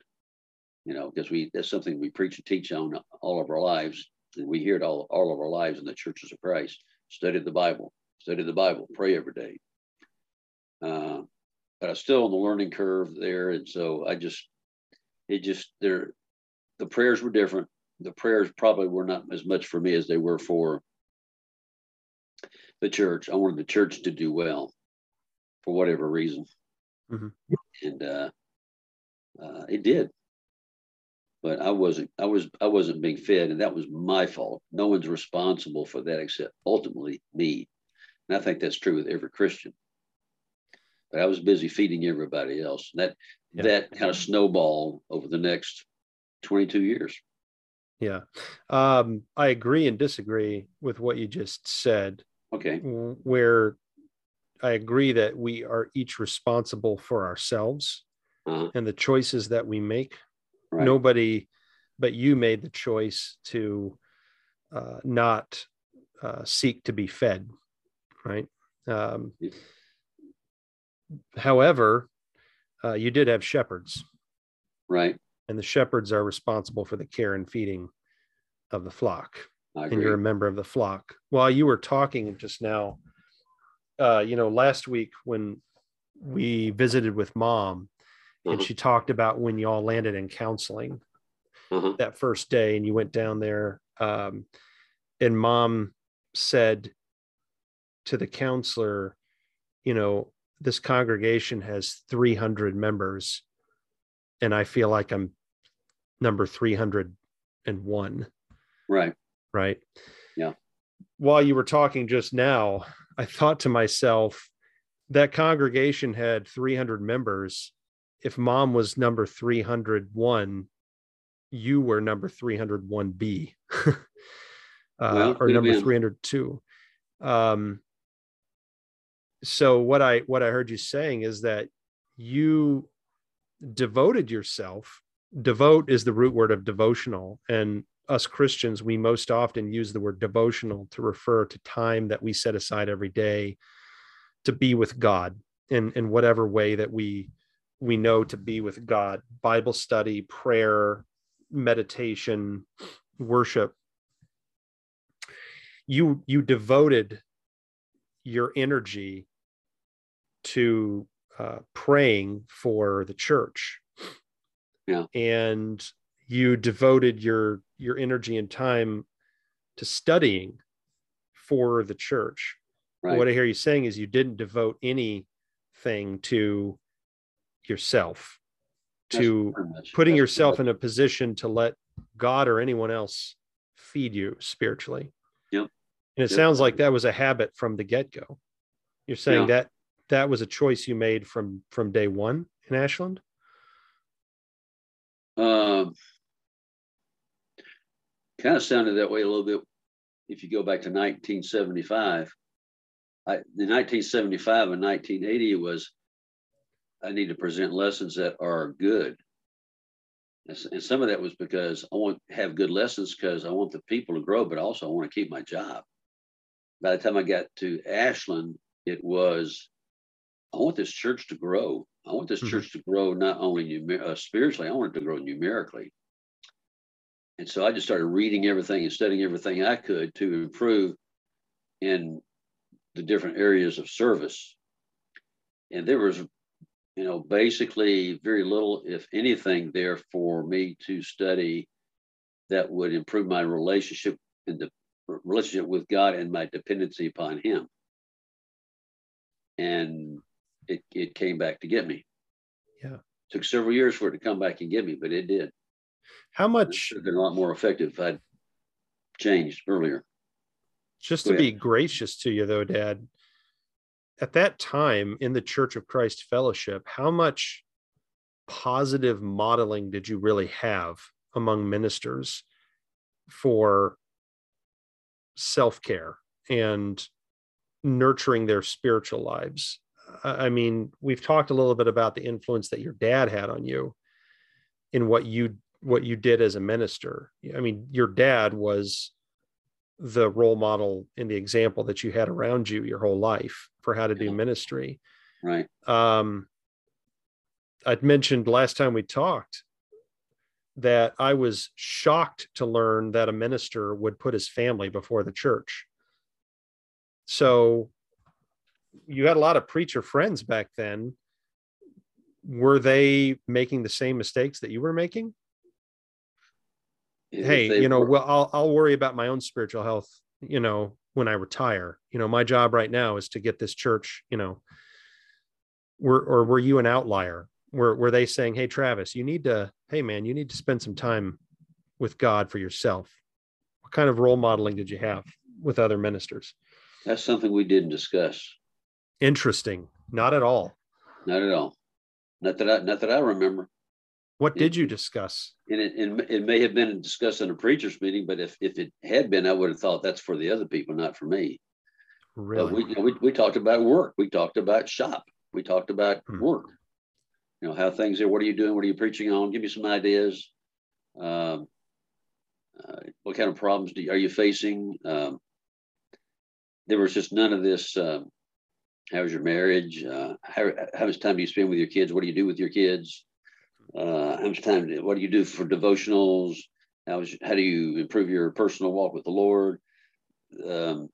you know, because we that's something we preach and teach on all of our lives, and we hear it all, all of our lives in the churches of Christ. Study the Bible, study the Bible, pray every day. Uh, but I'm still on the learning curve there, and so I just, it just there, the prayers were different. The prayers probably were not as much for me as they were for the church. I wanted the church to do well for whatever reason. Mhm. And uh, uh, it did. But I wasn't I was I wasn't being fed, and that was my fault. No one's responsible for that except ultimately me. And I think that's true with every Christian. But I was busy feeding everybody else. And that Yeah. that kind of snowballed over the next 22 years. Yeah. Um, I agree and disagree with what you just said, Okay. where I agree that we are each responsible for ourselves Uh-huh. and the choices that we make. Right. Nobody but you made the choice to uh, not uh, seek to be fed, right? Um, Yeah. However, uh, you did have shepherds, Right. and the shepherds are responsible for the care and feeding of the flock. And you're a member of the flock. While you were talking just now, uh, you know, last week when we visited with mom and Uh-huh. she talked about when y'all landed in counseling Uh-huh. that first day and you went down there, um, and mom said to the counselor, you know, this congregation has 300 members and I feel like I'm number 301 Right. right? Yeah. While you were talking just now, I thought to myself, that congregation had 300 members. If mom was number 301, you were number 301B uh, Well, or number been. 302. Um, so what I what I heard you saying is that you devoted yourself. Devote is the root word of devotional, and us Christians, we most often use the word devotional to refer to time that we set aside every day to be with God in, in whatever way that we we know to be with God. Bible study, prayer, meditation, worship. You you devoted your energy to uh, praying for the church. Yeah. And you devoted your your energy and time to studying for the church. Right. What I hear you saying is you didn't devote anything to yourself, to putting that's yourself in a position to let God or anyone else feed you spiritually. Yep. And it Yep. sounds like that was a habit from the get-go. You're saying Yeah. that that was a choice you made from from day one in Ashland? Um, kind of sounded that way a little bit if you go back to 1975. I, in 1975 and 1980, it was I need to present lessons that are good. And some of that was because I want to have good lessons because I want the people to grow, but also I want to keep my job. By the time I got to Ashland, it was I want this church to grow. I want this Mhm. church to grow not only numer- uh, spiritually, I want it to grow numerically. And so I just started reading everything and studying everything I could to improve in the different areas of service. And there was, you know, basically very little, if anything, there for me to study that would improve my relationship and the relationship with God and my dependency upon Him. And it, it came back to get me. Yeah. Took several years for it to come back and get me, but it did. How It much have been a lot more effective if I'd changed earlier. just Go to ahead. be gracious to you though, Dad, at that time in the Church of Christ Fellowship, how much positive modeling did you really have among ministers for self-care and nurturing their spiritual lives? I mean, we've talked a little bit about the influence that your dad had on you in what you what you did as a minister. I mean, your dad was the role model and the example that you had around you your whole life for how to do ministry. Right. Um, I'd mentioned last time we talked that I was shocked to learn that a minister would put his family before the church. So you had a lot of preacher friends back then. Were they making the same mistakes that you were making? If hey, you know, were- well, I'll I'll worry about my own spiritual health, you know, when I retire. You know, my job right now is to get this church, you know, were or were you an outlier? Were were they saying, Hey Travis, you need to, hey man, you need to spend some time with God for yourself? What kind of role modeling did you have with other ministers? That's something we didn't discuss. Interesting. Not at all. Not at all. Not that I not that I remember. What did you discuss? And it, it, it may have been discussed in a preacher's meeting, but if, if it had been, I would have thought that's for the other people, not for me. Really? we, you know, we, we talked about work. We talked about shop. We talked about Hmm. work. You know, how things are. What are you doing? What are you preaching on? Give me some ideas. Um, uh, what kind of problems do you, are you facing? Um, there was just none of this. Um, how's your marriage? Uh, how, how much time do you spend with your kids? What do you do with your kids? Uh, how much time? Do, what do you do for devotionals? How, is, how do you improve your personal walk with the Lord? Um,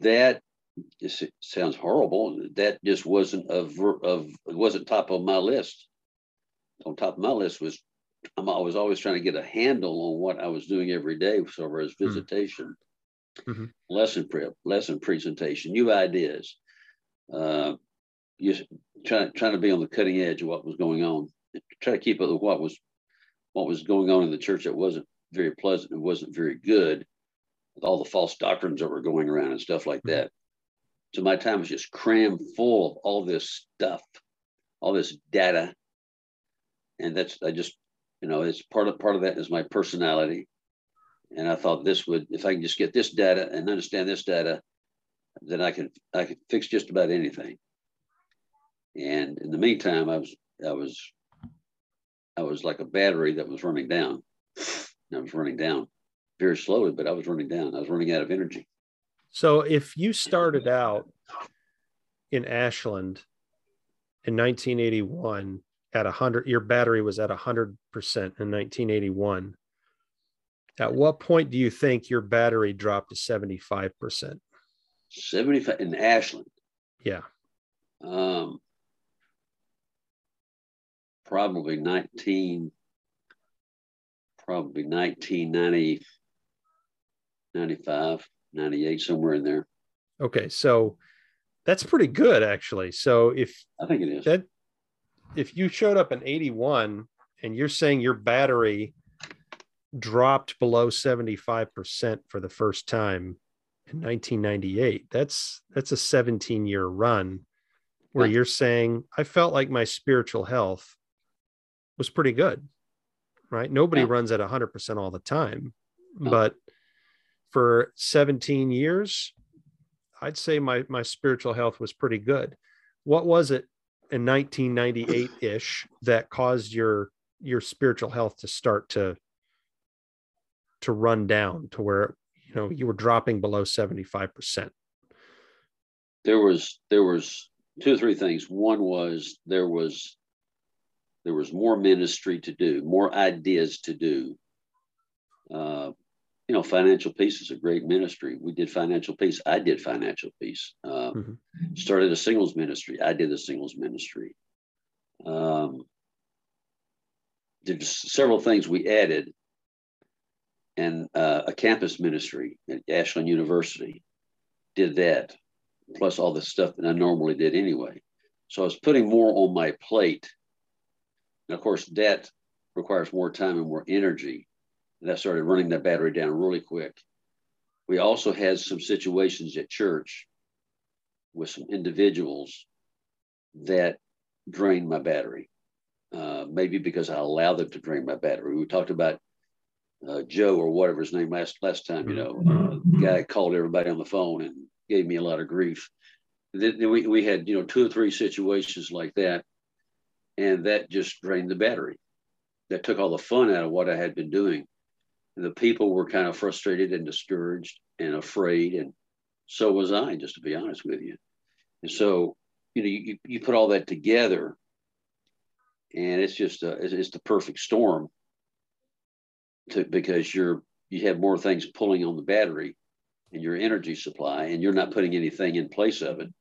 that just sounds horrible. That just wasn't of of wasn't top of my list. On top of my list was I'm, I was always trying to get a handle on what I was doing every day as far as visitation, Mhm. lesson prep, lesson presentation, new ideas. Uh, you trying trying to be on the cutting edge of what was going on. Try to keep up with what was what was going on in the church that wasn't very pleasant and wasn't very good. With all the false doctrines that were going around and stuff like that. So my time was just crammed full of all this stuff, all this data. And that's I just, you know, it's part of part of that is my personality. And I thought this would, if I can just get this data and understand this data, then I could I could fix just about anything. And in the meantime, I was I was I was like a battery that was running down. I was running down very slowly, but I was running down. I was running out of energy. So if you started out in Ashland in 1981 at 100 your battery was at 100% in 1981 at what point do you think your battery dropped to 75% 75 in Ashland. yeah Um, probably 19, probably 1990, 95, 98, somewhere in there. okay so that's pretty good actually so if I think it is. that if you showed up in 81 and you're saying your battery dropped below 75% for the first time in 1998 that's that's a 17 year run where Yeah. you're saying i felt like my spiritual health was pretty good right nobody Yeah. runs at 100% all the time but for 17 years i'd say my my spiritual health was pretty good what was it in 1998-ish that caused your your spiritual health to start to to run down to where you know you were dropping below 75% there was there was two or three things. One was there was there was more ministry to do, more ideas to do. Uh, you know, financial peace is a great ministry. We did financial peace. I did financial peace. Uh, Mhm. Started a singles ministry. I did the singles ministry. Um, there's several things we added, and uh, a campus ministry at Ashland University did that plus all the stuff that I normally did anyway. So I was putting more on my plate. And of course, that requires more time and more energy. And that started running that battery down really quick. We also had some situations at church with some individuals that drained my battery. Uh, maybe because I allowed them to drain my battery. We talked about uh, Joe or whatever his name last last time. You know, uh, the guy called everybody on the phone and gave me a lot of grief. Then then we, we had, you know, two or three situations like that. And that just drained the battery. That took all the fun out of what I had been doing. And the people were kind of frustrated and discouraged and afraid. And so was I, just to be honest with you. And so, you know, you, you put all that together and it's just, a, it's, it's the perfect storm to, because you're, you have more things pulling on the battery and your energy supply, and you're not putting anything in place of it,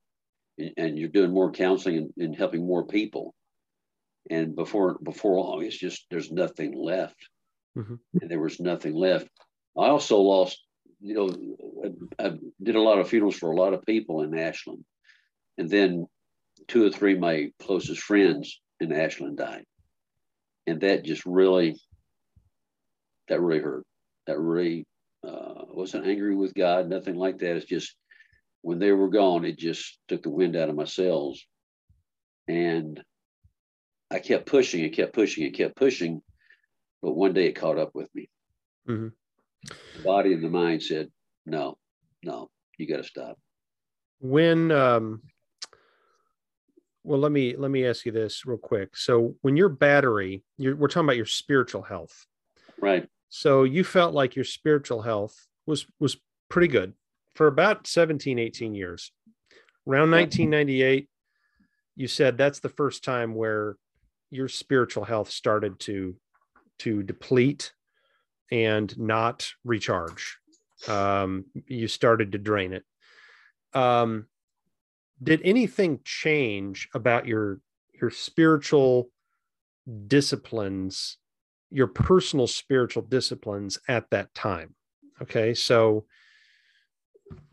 and, and you're doing more counseling and, and helping more people. And before before long, it's just there's nothing left, Mhm. and there was nothing left. I also lost, you know, I did a lot of funerals for a lot of people in Ashland, and then two or three of my closest friends in Ashland died, and that just really, that really hurt. That really uh, wasn't angry with God, nothing like that. It's just when they were gone, it just took the wind out of my sails, and I kept pushing and kept pushing and kept pushing, but one day it caught up with me. Mm-hmm. The body and the mind said, "No, no, you got to stop." When, um, well, let me let me ask you this real quick. So, when your battery, you're, we're talking about your spiritual health, right? So you felt like your spiritual health was was pretty good for about 17, 18 years. Around 1998, you said that's the first time where your spiritual health started to to deplete and not recharge. Um, you started to drain it. Um, did anything change about your your spiritual disciplines, your personal spiritual disciplines at that time? Okay, so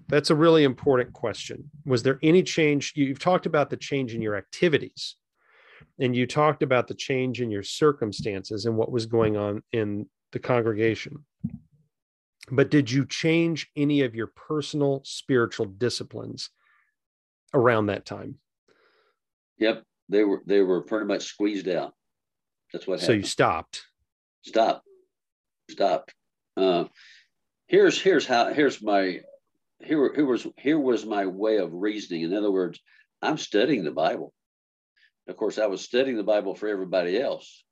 that's a really important question. Was there any change? You've talked about the change in your activities and you talked about the change in your circumstances and what was going on in the congregation. But did you change any of your personal spiritual disciplines around that time? Yep, they were they were pretty much squeezed out. That's what. Happened. So you stopped. Stop. Stop. Uh, here's here's how here's my here here was here was my way of reasoning. In other words, I'm studying the Bible. Of course, I was studying the Bible for everybody else.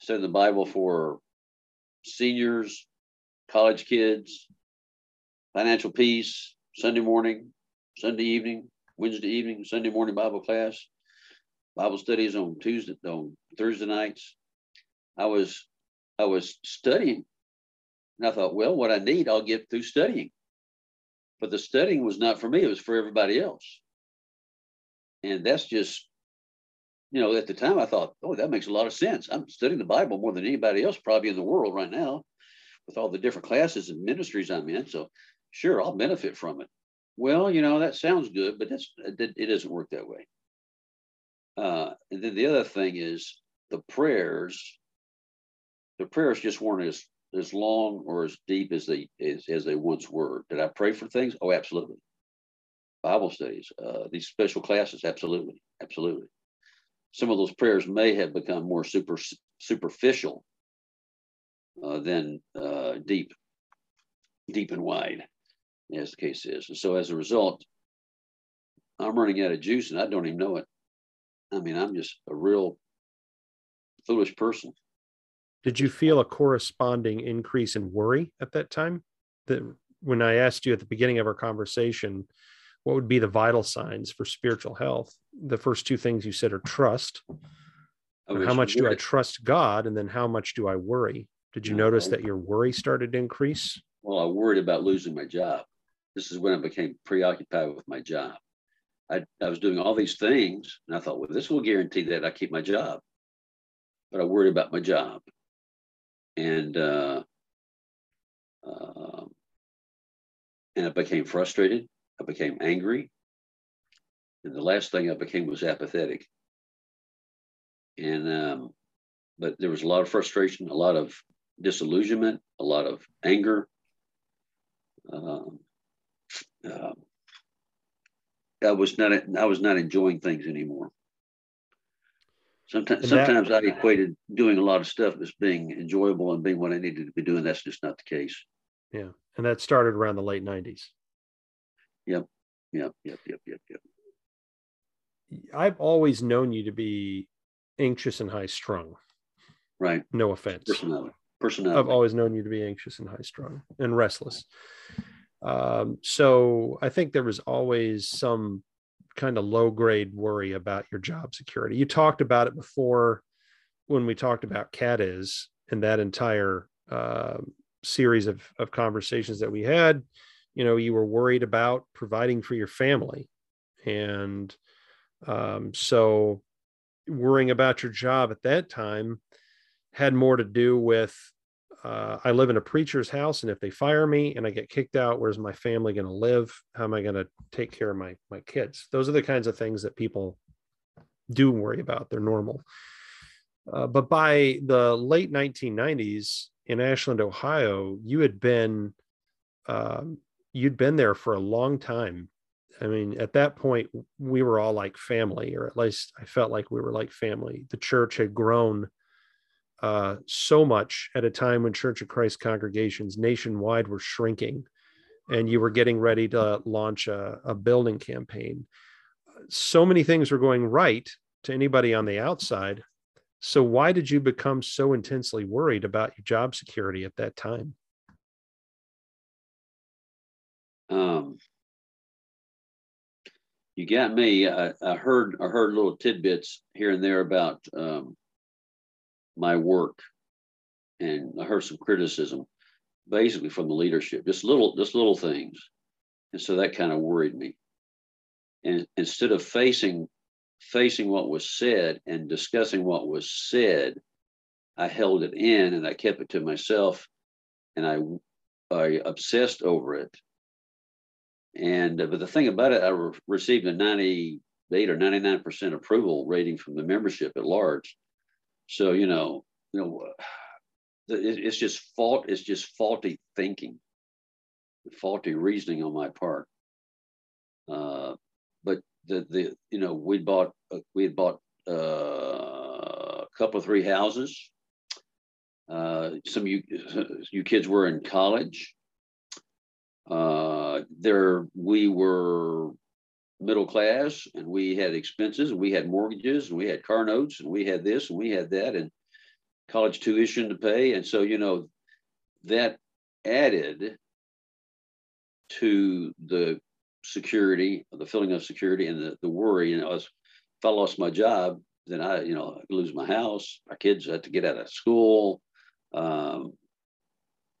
Studying the Bible for seniors, college kids, financial peace, Sunday morning, Sunday evening, Wednesday evening, Sunday morning Bible class, Bible studies on Tuesday, on Thursday nights. I was I was studying, and I thought, well, what I need, I'll get through studying. But the studying was not for me; it was for everybody else. And that's just you know, at the time I thought, oh, that makes a lot of sense. I'm studying the Bible more than anybody else probably in the world right now with all the different classes and ministries I'm in. So sure, I'll benefit from it. Well, you know, that sounds good, but that's it doesn't work that way. Uh, and then the other thing is the prayers, the prayers just weren't as as long or as deep as they as, as they once were. Did I pray for things? Oh, absolutely. Bible studies, uh, these special classes, absolutely, absolutely some of those prayers may have become more super superficial uh, than uh, deep, deep and wide, as the case is. And so as a result, I'm running out of juice and I don't even know it. I mean, I'm just a real foolish person. Did you feel a corresponding increase in worry at that time? That when I asked you at the beginning of our conversation, what would be the vital signs for spiritual health? The first two things you said are trust. How much do I trust God? And then how much do I worry? Did you notice that your worry started to increase? Well, I worried about losing my job. This is when I became preoccupied with my job. I, I was doing all these things, and I thought, well, this will guarantee that I keep my job. But I worried about my job. And uh, uh, and I became frustrated. I became angry. And the last thing I became was apathetic. And, um, but there was a lot of frustration, a lot of disillusionment, a lot of anger. Um, uh, I was not, I was not enjoying things anymore. Sometimes, that, sometimes I equated doing a lot of stuff as being enjoyable and being what I needed to be doing. That's just not the case. Yeah, and that started around the late '90s. Yep. Yep. Yep. Yep. Yep. Yep. I've always known you to be anxious and high strung. Right. No offense. Personality. Personality. I've always known you to be anxious and high strung and restless. Um, so I think there was always some kind of low grade worry about your job security. You talked about it before when we talked about Cadiz and that entire uh, series of, of conversations that we had you know you were worried about providing for your family and um, so worrying about your job at that time had more to do with uh, I live in a preacher's house, and if they fire me and I get kicked out, where's my family going to live? How am I going to take care of my my kids? Those are the kinds of things that people do worry about. They're normal. Uh, but by the late 1990s in Ashland, Ohio, you had been um, you'd been there for a long time. I mean, at that point, we were all like family, or at least I felt like we were like family. The church had grown uh, so much at a time when Church of Christ congregations nationwide were shrinking, and you were getting ready to launch a, a building campaign. So many things were going right to anybody on the outside. So, why did you become so intensely worried about your job security at that time? Um, you got me. I, I, heard I heard little tidbits here and there about um, my work, and I heard some criticism, basically from the leadership, just little just little things, and so that kind of worried me. And instead of facing facing what was said and discussing what was said, I held it in and I kept it to myself, and I I obsessed over it. And but the thing about it, I re- received a 98 or 99 percent approval rating from the membership at large. So you know, you know, it's just fault. It's just faulty thinking, faulty reasoning on my part. Uh, but the the you know we bought uh, we had bought uh, a couple three houses. Uh, some of you you kids were in college. Uh, there we were middle class and we had expenses and we had mortgages and we had car notes and we had this and we had that and college tuition to pay. And so you know that added to the security the feeling of security and the, the worry. And I was if I lost my job then I you know I lose my house my kids had to get out of school um,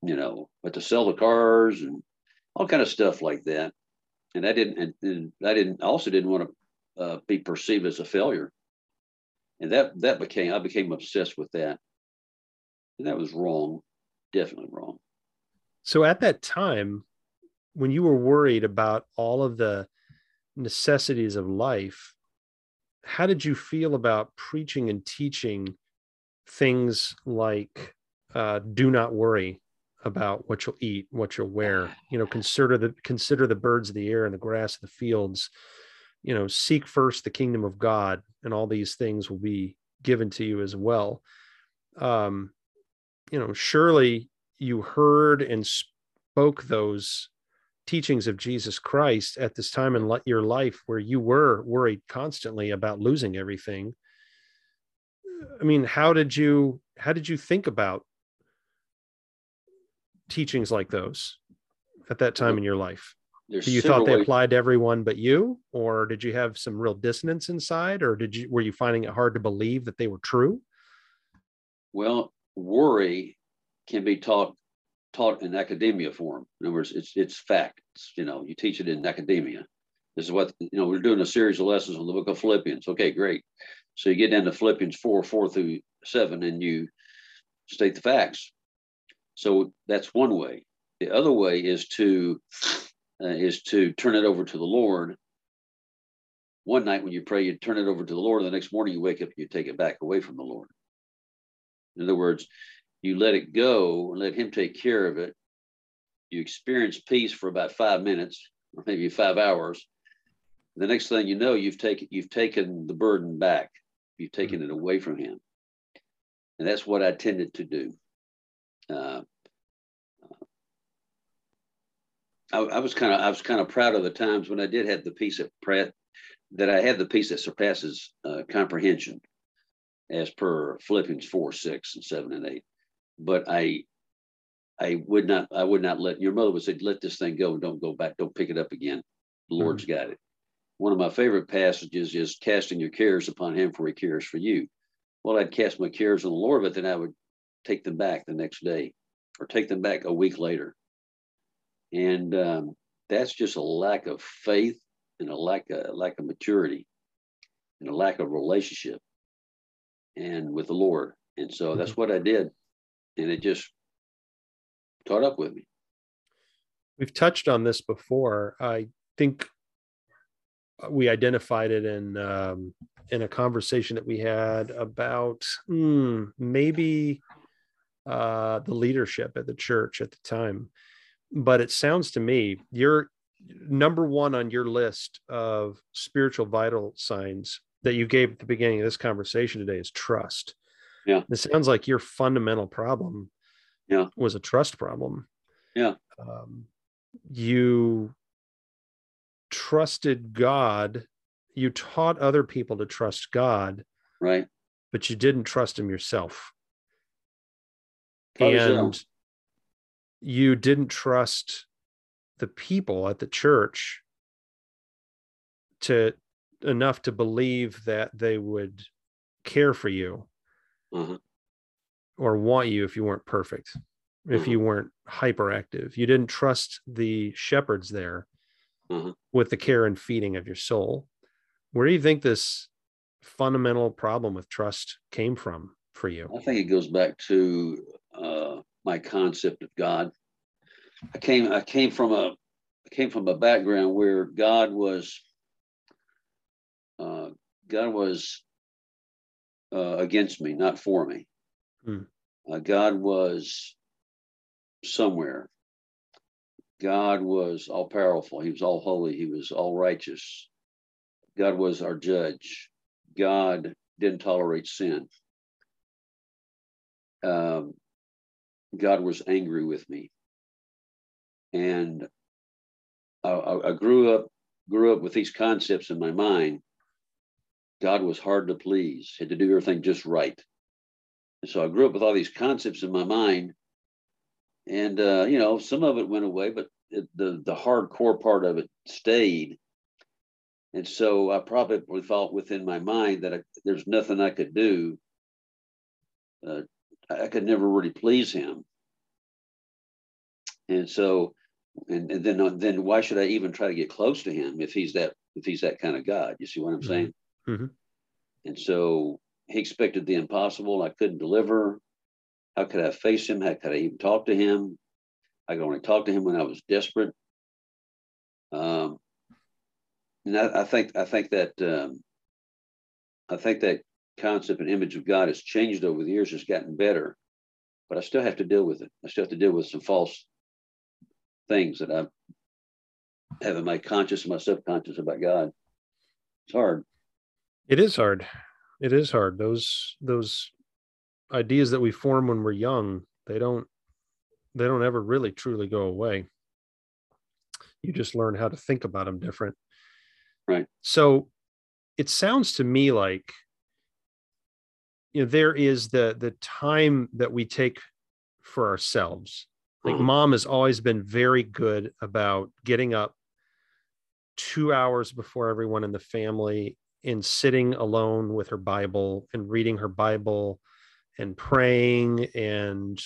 you know but to sell the cars and all kind of stuff like that and I didn't, and, and I didn't, also didn't want to uh, be perceived as a failure, and that that became, I became obsessed with that, and that was wrong, definitely wrong. So at that time, when you were worried about all of the necessities of life, how did you feel about preaching and teaching things like uh, "Do not worry"? About what you'll eat, what you'll wear. You know, consider the consider the birds of the air and the grass of the fields. You know, seek first the kingdom of God, and all these things will be given to you as well. Um, you know, surely you heard and spoke those teachings of Jesus Christ at this time in your life where you were worried constantly about losing everything. I mean, how did you how did you think about teachings like those at that time in your life? There's you thought they applied to everyone but you, or did you have some real dissonance inside, or did you were you finding it hard to believe that they were true? Well, worry can be taught taught in academia form. In other words, it's it's fact. You know, you teach it in academia. This is what you know. We're doing a series of lessons on the book of Philippians. Okay, great. So you get down to Philippians four, four through seven, and you state the facts. So that's one way. The other way is to uh, is to turn it over to the Lord. One night when you pray, you turn it over to the Lord. And the next morning you wake up, and you take it back away from the Lord. In other words, you let it go and let Him take care of it. You experience peace for about five minutes or maybe five hours. The next thing you know, you've taken you've taken the burden back. You've taken it away from Him, and that's what I tended to do. Uh, I, I, was kind of I was kind of proud of the times when I did have the peace at Pratt that I had the peace that surpasses uh, comprehension, as per Philippians four, six, and seven and eight. But I I would not I would not let your mother would say let this thing go and don't go back don't pick it up again. The mm-hmm. Lord's got it. One of my favorite passages is casting your cares upon Him for He cares for you. Well, I'd cast my cares on the Lord, but then I would take them back the next day or take them back a week later. And um, that's just a lack of faith and a lack of, lack of maturity and a lack of relationship and with the Lord. And so that's mm-hmm. what I did. And it just caught up with me. We've touched on this before. I think we identified it in um, in a conversation that we had about hmm, maybe uh, the leadership at the church at the time. But it sounds to me you're number one on your list of spiritual vital signs that you gave at the beginning of this conversation today is trust. Yeah. It sounds like your fundamental problem yeah. was a trust problem. Yeah. Um, you trusted God. You taught other people to trust God. Right. But you didn't trust him yourself. And so. you didn't trust the people at the church to enough to believe that they would care for you Uh-huh. or want you if you weren't perfect if Mhm. you weren't hyperactive you didn't trust the shepherds there Mhm. with the care and feeding of your soul where do you think this fundamental problem with trust came from for you I think it goes back to uh, my concept of God. I came I came from a I came from a background where God was uh, God was uh, against me, not for me. Hmm. Uh, God was somewhere. God was all powerful. He was all holy. He was all righteous. God was our judge. God didn't tolerate sin. Um, God was angry with me, and I, I, grew up grew up with these concepts in my mind. God was hard to please, had to do everything just right. And so I grew up with all these concepts in my mind, and uh, you know, some of it went away, but it, the the hardcore part of it stayed. And so I probably thought within my mind that I, there's nothing I could do. Uh, I could never really please him. And so, and, and then then why should I even try to get close to him if he's that if he's that kind of God? You see what I'm Mhm. saying? Mhm. And so he expected the impossible. I couldn't deliver. How could I face him? How could I even talk to him? I could only talk to him when I was desperate. Um, and I, I think I think that um, I think that concept and image of God has changed over the years. It's gotten better, but I still have to deal with it. I still have to deal with some false things that I have in my conscious and my subconscious about God. It's hard. It is hard. It is hard. Those those ideas that we form when we're young, they don't they don't ever really truly go away. You just learn how to think about them different. Right. So it sounds to me like you know there is the the time that we take for ourselves. Like Mhm. mom has always been very good about getting up 2 hours before everyone in the family and sitting alone with her Bible and reading her Bible and praying and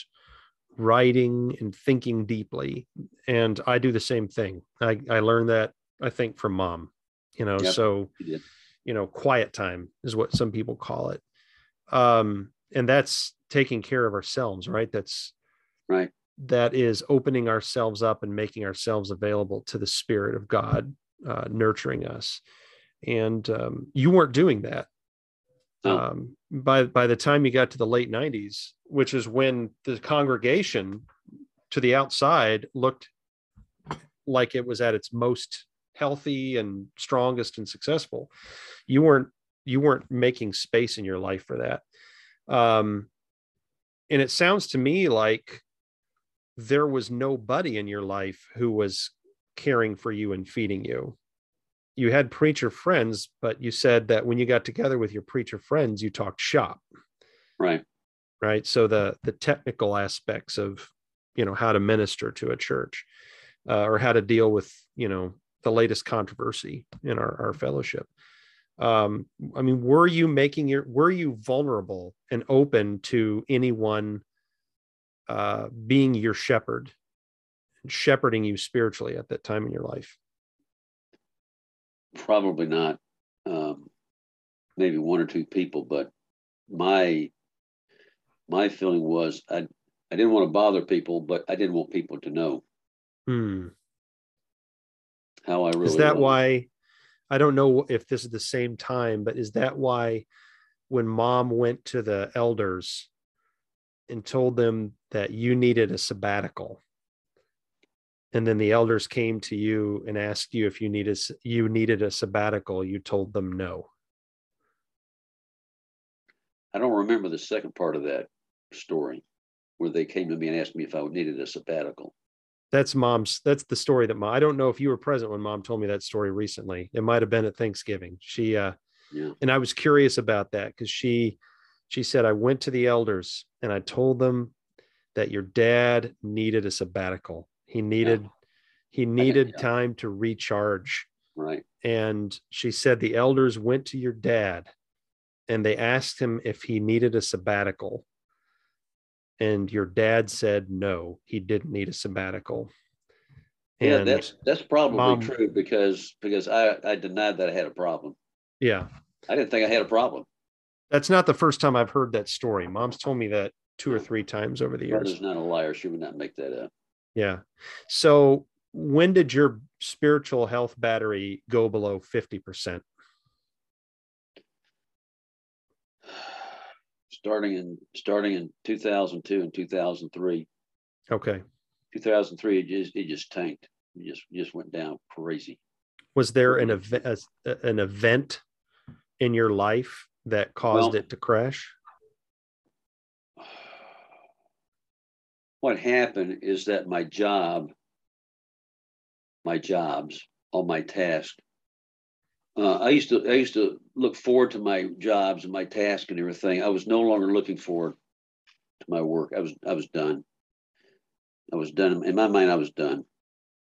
writing and thinking deeply. And I do the same thing. I, I learned that, I think, from mom, you know, Yep. so, you know, quiet time is what some people call it. Um, and that's taking care of ourselves, right? That's Right. that is opening ourselves up and making ourselves available to the Spirit of God, uh, nurturing us. And um, you weren't doing that. No. Um, by by the time you got to the late '90s, which is when the congregation to the outside looked like it was at its most healthy and strongest and successful, you weren't you weren't making space in your life for that. Um, and it sounds to me like there was nobody in your life who was caring for you and feeding you. You had preacher friends, but you said that when you got together with your preacher friends, you talked shop, Right. right? So the the technical aspects of you know how to minister to a church uh, or how to deal with you know the latest controversy in our, our fellowship. Um, I mean, were you making your were you vulnerable and open to anyone uh, being your shepherd, shepherding you spiritually at that time in your life? Probably not. Um, maybe one or two people, but my my feeling was I I didn't want to bother people, but I didn't want people to know Hmm. how I really Is that was. why? I don't know if this is the same time, but is that why when mom went to the elders and told them that you needed a sabbatical, and then the elders came to you and asked you if you needed you needed a sabbatical, you told them no. I don't remember the second part of that story where they came to me and asked me if I needed a sabbatical. That's mom's. That's the story that mom. I don't know if you were present when mom told me that story recently. It might have been at Thanksgiving. She uh, Yeah. and I was curious about that because she she said I went to the elders and I told them that your dad needed a sabbatical. He needed he needed yeah. time to recharge. Right. And she said the elders went to your dad and they asked him if he needed a sabbatical. And your dad said no, he didn't need a sabbatical. Yeah, that's that's probably Mom- true because because I, I denied that I had a problem. yeah. I didn't think I had a problem. That's not the first time I've heard that story. Mom's told me that two or three times over the years. Mother's not a liar. She would not make that up. Yeah. So when did your spiritual health battery go below 50%? Starting in starting in 2002 and 2003. Okay. 2003 it just it just tanked. It just just went down crazy. Was there an mm-hmm. event an event in your life that caused Well- it to crash? What happened is that my job, my jobs, all my tasks. Uh, I used to I used to look forward to my jobs and my task and everything. I was no longer looking forward to my work. I was I was done. I was done in my mind. I was done.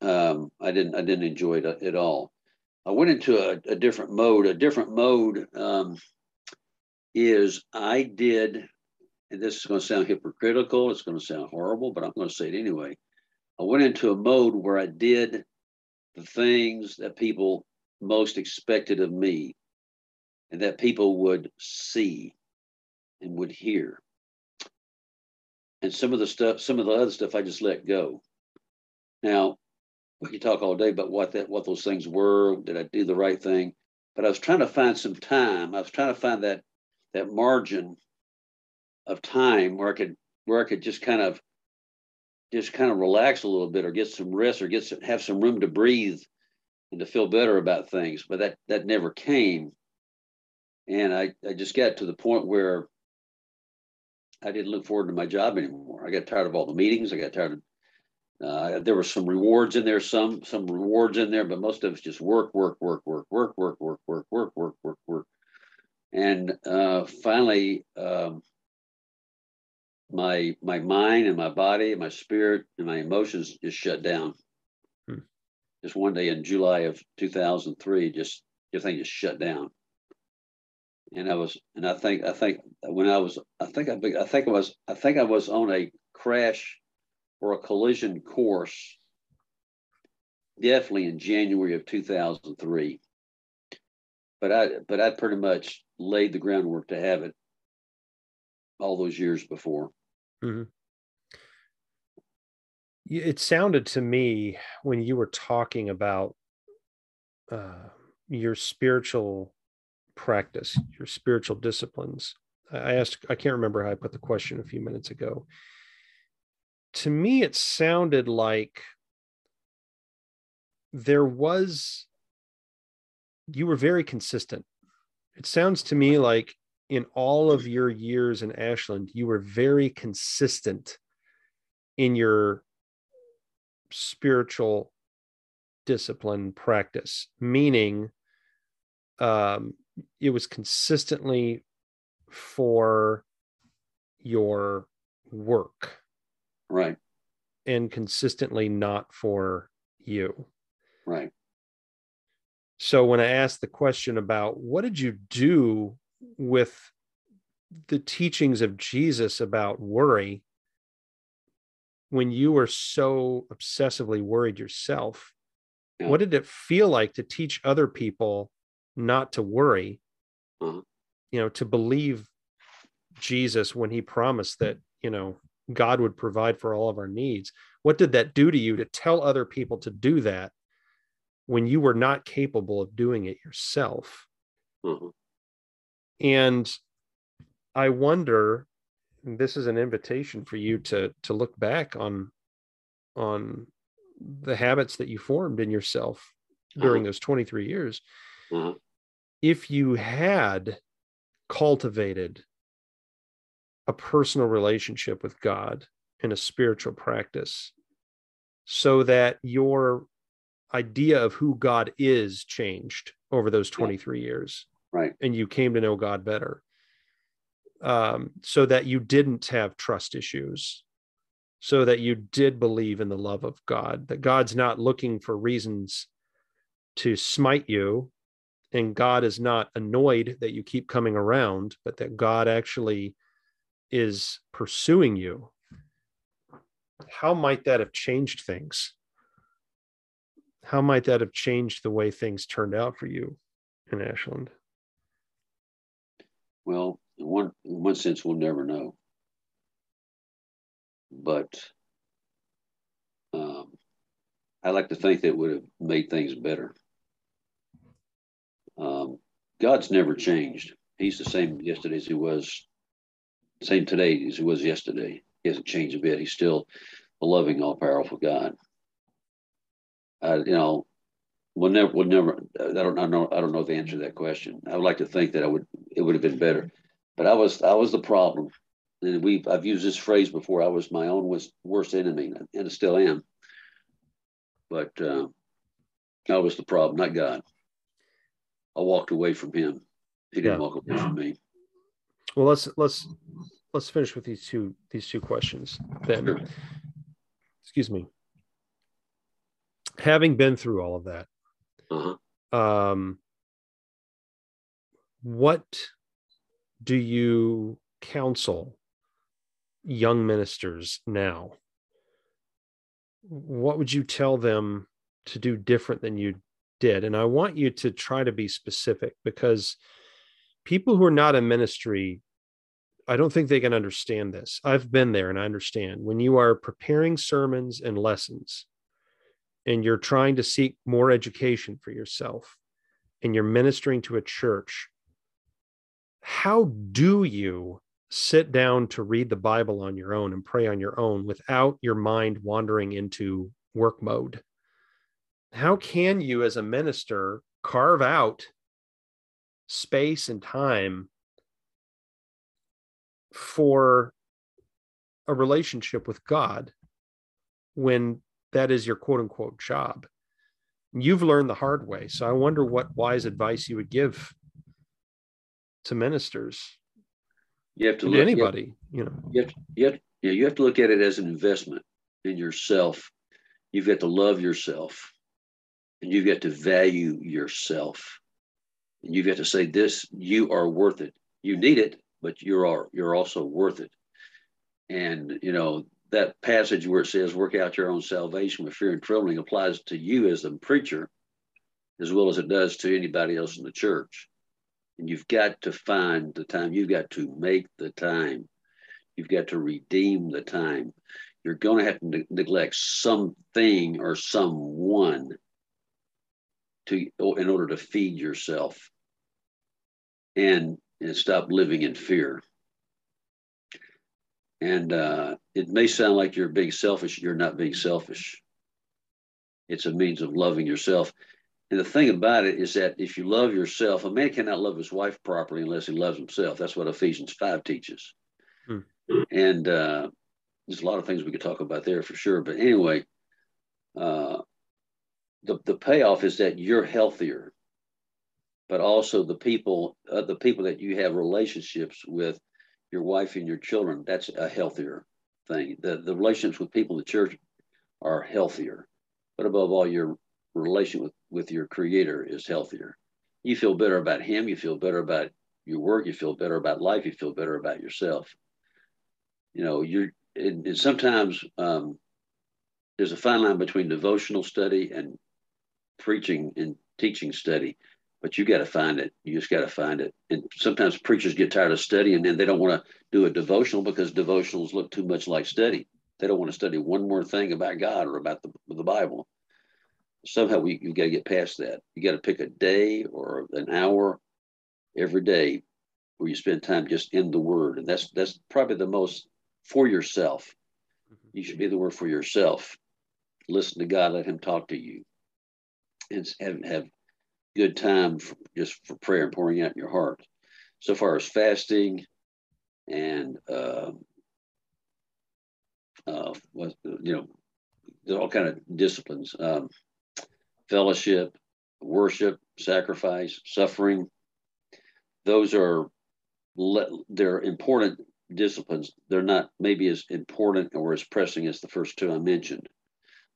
Um, I didn't I didn't enjoy it at all. I went into a, a different mode. A different mode um, is I did and this is going to sound hypocritical, it's going to sound horrible, but I'm going to say it anyway. I went into a mode where I did the things that people most expected of me and that people would see and would hear. And some of the stuff, some of the other stuff I just let go. Now, we can talk all day about what that what those things were. Did I do the right thing? But I was trying to find some time. I was trying to find that that margin of time where I could where I could just kind of just kind of relax a little bit or get some rest or get some, have some room to breathe and to feel better about things. But that that never came. And I, I just got to the point where I didn't look forward to my job anymore. I got tired of all the meetings. I got tired of uh, there were some rewards in there, some some rewards in there, but most of it's just work, work, work, work, work, work, work, work, work, work, work, work. And uh, finally, um, my my mind and my body and my spirit and my emotions just shut down. Just one day in July of 2003, just everything just shut down. And I was, and I think, I think when I was, I think I, I think I was, I think I was on a crash or a collision course, definitely in January of 2003. But I, but I pretty much laid the groundwork to have it all those years before. Y- It sounded to me when you were talking about uh, your spiritual practice, your spiritual disciplines. I I asked, I can't remember how I put the question a few minutes ago. To me, it sounded like there was, you were very consistent. It sounds to me like in all of your years in Ashland, you were very consistent in your spiritual discipline practice, meaning um, it was consistently for your work Right, and consistently not for you. right. So when I asked the question about what did you do with the teachings of Jesus about worry when you were so obsessively worried yourself, Yeah. what did it feel like to teach other people not to worry? Uh-huh. You know, to believe Jesus when he promised that, you know, God would provide for all of our needs. What did that do to you to tell other people to do that when you were not capable of doing it yourself? Mm-hmm. And I wonder, this is an invitation for you to to look back on on the habits that you formed in yourself during uh-huh. those 23 years. Uh-huh. If you had cultivated a personal relationship with God in a spiritual practice so that your idea of who God is changed over those 23 yeah. years. Right. And you came to know God better. Um, so that you didn't have trust issues, so that you did believe in the love of God, that God's not looking for reasons to smite you, and God is not annoyed that you keep coming around, but that God actually is pursuing you, how might that have changed things? How might that have changed the way things turned out for you in Ashland? Well, in one in one sense, we'll never know. But um, I like to think that would have made things better. Um, God's never changed. He's the same yesterday as he was same today as he was yesterday. He hasn't changed a bit. He's still a loving, all powerful God. Uh, you know, we'll never, we'll never. I don't, I don't, I don't know the answer to that question. I would like to think that I would, it would have been better, but I was, I was the problem. And we, I've used this phrase before. I was my own worst enemy, and I still am. But uh, I was the problem, not God. I walked away from Him. He didn't yeah. walk away from me. Well, let's let's let's finish with these two these two questions then. Excuse me. Having been through all of that, uh-huh. um, what do you counsel young ministers now? What would you tell them to do different than you did? And I want you to try to be specific because people who are not in ministry I don't think they can understand this. I've been there and I understand. When you are preparing sermons and lessons and you're trying to seek more education for yourself and you're ministering to a church, how do you sit down to read the Bible on your own and pray on your own without your mind wandering into work mode? How can you, as a minister, carve out space and time for a relationship with God when that is your quote unquote job. You've learned the hard way. So I wonder what wise advice you would give to ministers. You have to look, anybody, you, have, you know. You have, you have, yeah, you have to look at it as an investment in yourself. You've got to love yourself and you've got to value yourself. And you've got to say, This, you are worth it. You need it, but you're you're also worth it. And you know that passage where it says, "Work out your own salvation with fear and trembling," applies to you as the preacher, as well as it does to anybody else in the church. And you've got to find the time. You've got to make the time. You've got to redeem the time. You're going to have to ne- neglect something or someone to in order to feed yourself. And and stop living in fear. And uh, it may sound like you're being selfish. You're not being selfish. It's a means of loving yourself. And the thing about it is that if you love yourself, a man cannot love his wife properly unless he loves himself. That's what Ephesians 5 teaches. Hmm. And uh, there's a lot of things we could talk about there for sure. But anyway, uh, the, the payoff is that you're healthier but also the people, uh, the people that you have relationships with, your wife and your children. That's a healthier thing. The the relationships with people in the church are healthier, but above all, your relation with with your Creator is healthier. You feel better about Him. You feel better about your work. You feel better about life. You feel better about yourself. You know, you're and, and sometimes um, there's a fine line between devotional study and preaching and teaching study but you got to find it. You just got to find it. And sometimes preachers get tired of studying and then they don't want to do a devotional because devotionals look too much like study. They don't want to study one more thing about God or about the, the Bible. Somehow we you got to get past that. You got to pick a day or an hour every day where you spend time just in the Word, and that's that's probably the most for yourself. You should be the Word for yourself. Listen to God, let Him talk to you, and have have good time for, just for prayer and pouring out in your heart. So far as fasting and uh, uh, you know, there's all kind of disciplines, um, fellowship, worship, sacrifice, suffering. Those are they're important disciplines. They're not maybe as important or as pressing as the first two I mentioned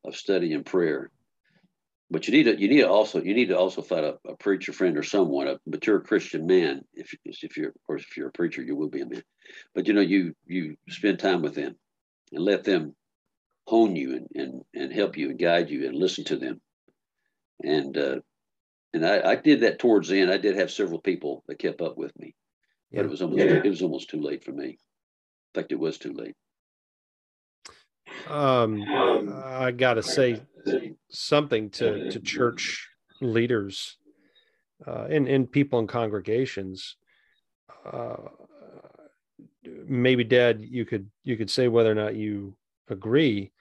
of study and prayer. But you need to you need to also you need to also find a, a preacher friend or someone, a mature Christian man. If if you're of course if you're a preacher, you will be a man. But you know you you spend time with them and let them hone you and and, and help you and guide you and listen to them. And uh, and I, I did that towards the end. I did have several people that kept up with me, yeah. but it was almost yeah. it was almost too late for me. In fact, it was too late. Um, I gotta say something to to church leaders uh, and and people in congregations. Uh, maybe, Dad, you could you could say whether or not you agree,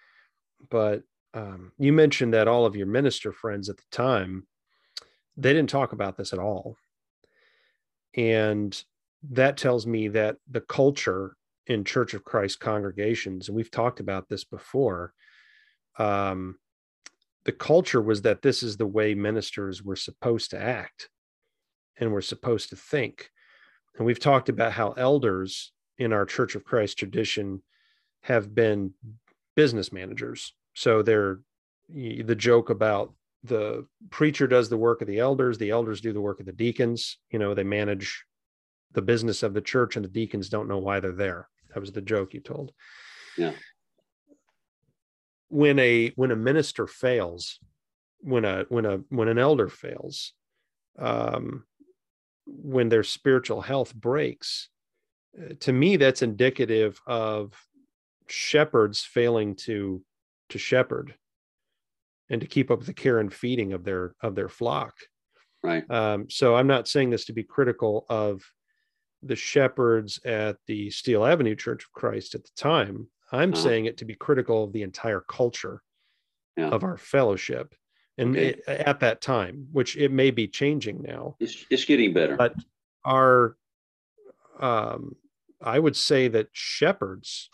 but um, you mentioned that all of your minister friends at the time they didn't talk about this at all, and that tells me that the culture in Church of Christ congregations, and we've talked about this before, um, the culture was that this is the way ministers were supposed to act and were supposed to think. And we've talked about how elders in our Church of Christ tradition have been business managers. So they're the joke about the preacher does the work of the elders, the elders do the work of the deacons. You know, they manage the business of the church, and the deacons don't know why they're there. That was the joke you told. Yeah. When a when a minister fails, when a when a when an elder fails, um, when their spiritual health breaks, uh, to me that's indicative of shepherds failing to to shepherd and to keep up the care and feeding of their of their flock right um, so i'm not saying this to be critical of the shepherds at the Steel Avenue Church of Christ at the time. I'm uh-huh. saying it to be critical of the entire culture yeah. of our fellowship. And okay. it, at that time, which it may be changing now, it's, it's getting better. But our, um, I would say that shepherds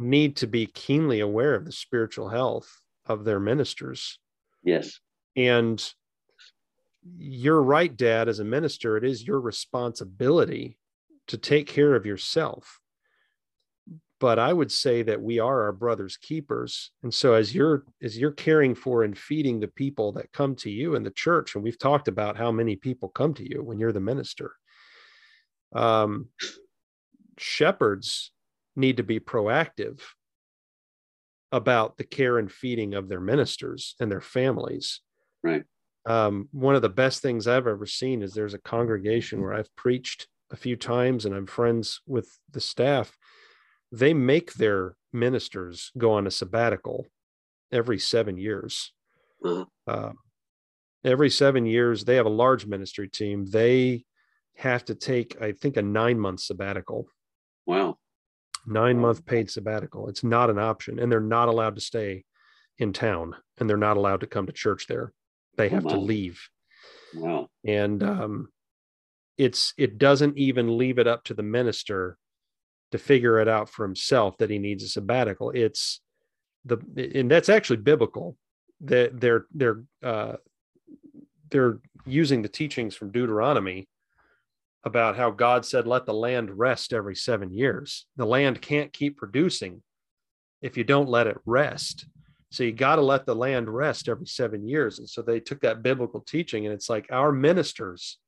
need to be keenly aware of the spiritual health of their ministers. Yes. And you're right, Dad, as a minister, it is your responsibility to take care of yourself. But I would say that we are our brother's keepers. And so as you're as you're caring for and feeding the people that come to you in the church, and we've talked about how many people come to you when you're the minister. Um, shepherds need to be proactive about the care and feeding of their ministers and their families. Right um, one of the best things I've ever seen is there's a congregation where I've preached a few times and I'm friends with the staff. They make their ministers go on a sabbatical every seven years. Uh, every seven years, they have a large ministry team. They have to take, I think, a nine month sabbatical. Wow. Nine month paid sabbatical. It's not an option. And they're not allowed to stay in town and they're not allowed to come to church there. They oh, have oh, to leave. Wow. And um, it's it doesn't even leave it up to the minister to figure it out for himself that he needs a sabbatical. It's the and that's actually biblical. That they're they're uh, they're using the teachings from deuteronomy about how god said let the land rest every seven years the land can't keep producing if you don't let it rest so you got to let the land rest every seven years. And so they took that biblical teaching, and it's like our ministers,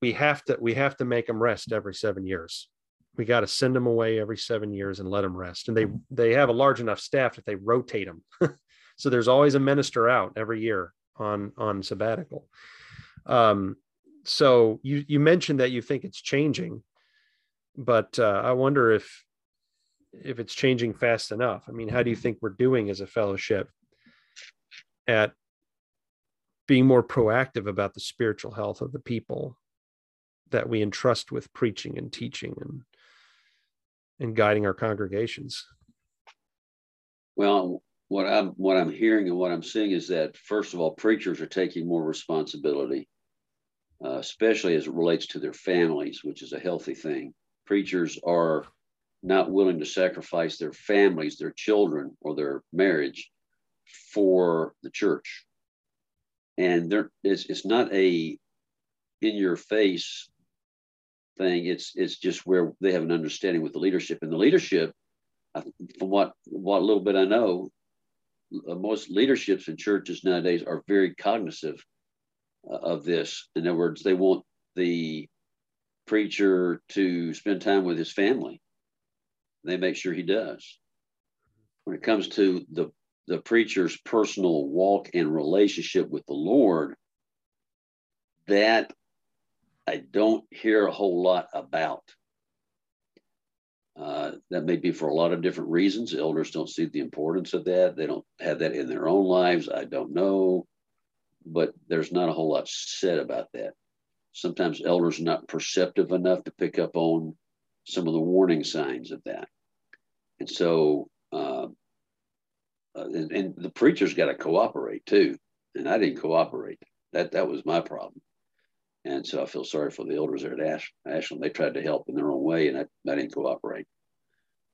we have to we have to make them rest every seven years. We got to send them away every seven years and let them rest. And they they have a large enough staff that they rotate them. so there's always a minister out every year on on sabbatical. Um, so you you mentioned that you think it's changing, but uh, I wonder if if it's changing fast enough. I mean, how do you think we're doing as a fellowship at being more proactive about the spiritual health of the people that we entrust with preaching and teaching and and guiding our congregations? Well, what I'm what I'm hearing and what I'm seeing is that first of all, preachers are taking more responsibility, uh, especially as it relates to their families, which is a healthy thing. Preachers are not willing to sacrifice their families, their children, or their marriage for the church. And there is it's not a in your face thing. It's it's just where they have an understanding with the leadership. And the leadership, from what what little bit I know, uh, most leaderships in churches nowadays are very cognizant of this. In other words, they want the preacher to spend time with his family. They make sure he does. When it comes to the the preacher's personal walk and relationship with the Lord, that I don't hear a whole lot about. Uh, that may be for a lot of different reasons. Elders don't see the importance of that. They don't have that in their own lives. I don't know. But there's not a whole lot said about that. Sometimes elders are not perceptive enough to pick up on some of the warning signs of that. And so, uh, uh, and, and, the preacher's got to cooperate too. And I didn't cooperate. That that was my problem. And so I feel sorry for the elders there at Ash, Ashland. They tried to help in their own way, and I, I didn't cooperate.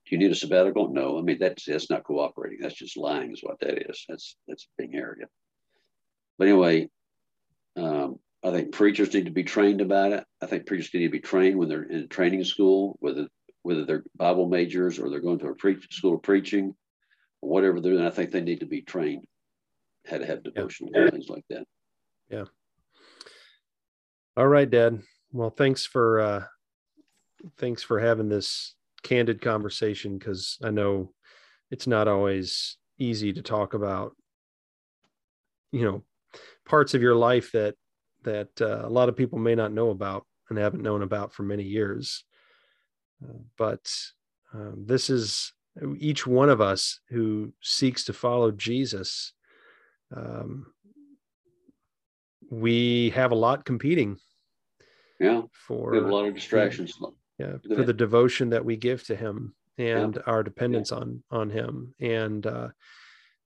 Do you need a sabbatical? No. I mean, that's that's not cooperating. That's just lying, is what that is. That's that's being arrogant. But anyway, um, I think preachers need to be trained about it. I think preachers need to be trained when they're in training school, whether whether they're Bible majors or they're going to a preach, school of preaching, or whatever they're doing. I think they need to be trained how to have devotional yeah. things like that. Yeah. All right, Dad. Well, thanks for uh thanks for having this candid conversation because I know it's not always easy to talk about you know parts of your life that that uh, a lot of people may not know about and haven't known about for many years. Uh, but um, this is each one of us who seeks to follow Jesus. Um, we have a lot competing yeah. For we have a lot of distractions. Yeah. for the devotion that we give to him and yeah. our dependence yeah. on on him. And uh,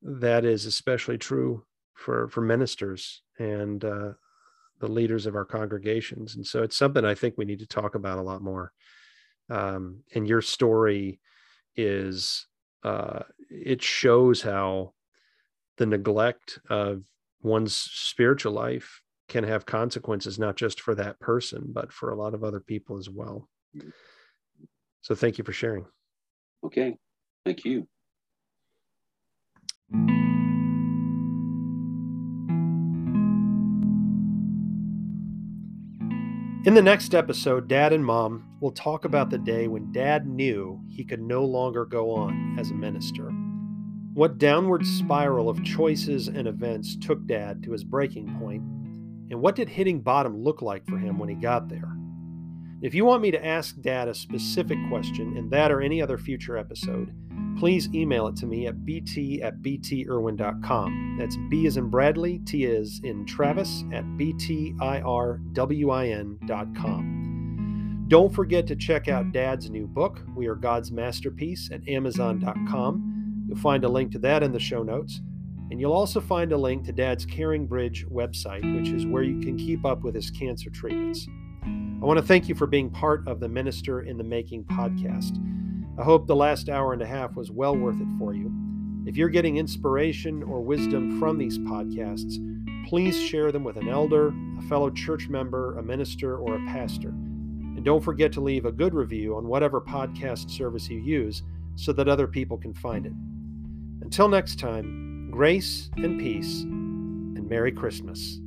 that is especially true for for ministers and uh, the leaders of our congregations. And so it's something I think we need to talk about a lot more. Um, and your story is uh, it shows how the neglect of one's spiritual life can have consequences not just for that person but for a lot of other people as well so thank you for sharing okay thank you In the next episode, Dad and Mom will talk about the day when Dad knew he could no longer go on as a minister. What downward spiral of choices and events took Dad to his breaking point, and what did hitting bottom look like for him when he got there? If you want me to ask Dad a specific question in that or any other future episode, please email it to me at bt at btirwin.com. That's B is in Bradley, T is in Travis at btirwin.com. Don't forget to check out Dad's new book, We Are God's Masterpiece, at amazon.com. You'll find a link to that in the show notes. And you'll also find a link to Dad's Caring Bridge website, which is where you can keep up with his cancer treatments. I want to thank you for being part of the Minister in the Making podcast. I hope the last hour and a half was well worth it for you. If you're getting inspiration or wisdom from these podcasts, please share them with an elder, a fellow church member, a minister, or a pastor. And don't forget to leave a good review on whatever podcast service you use so that other people can find it. Until next time, grace and peace, and Merry Christmas.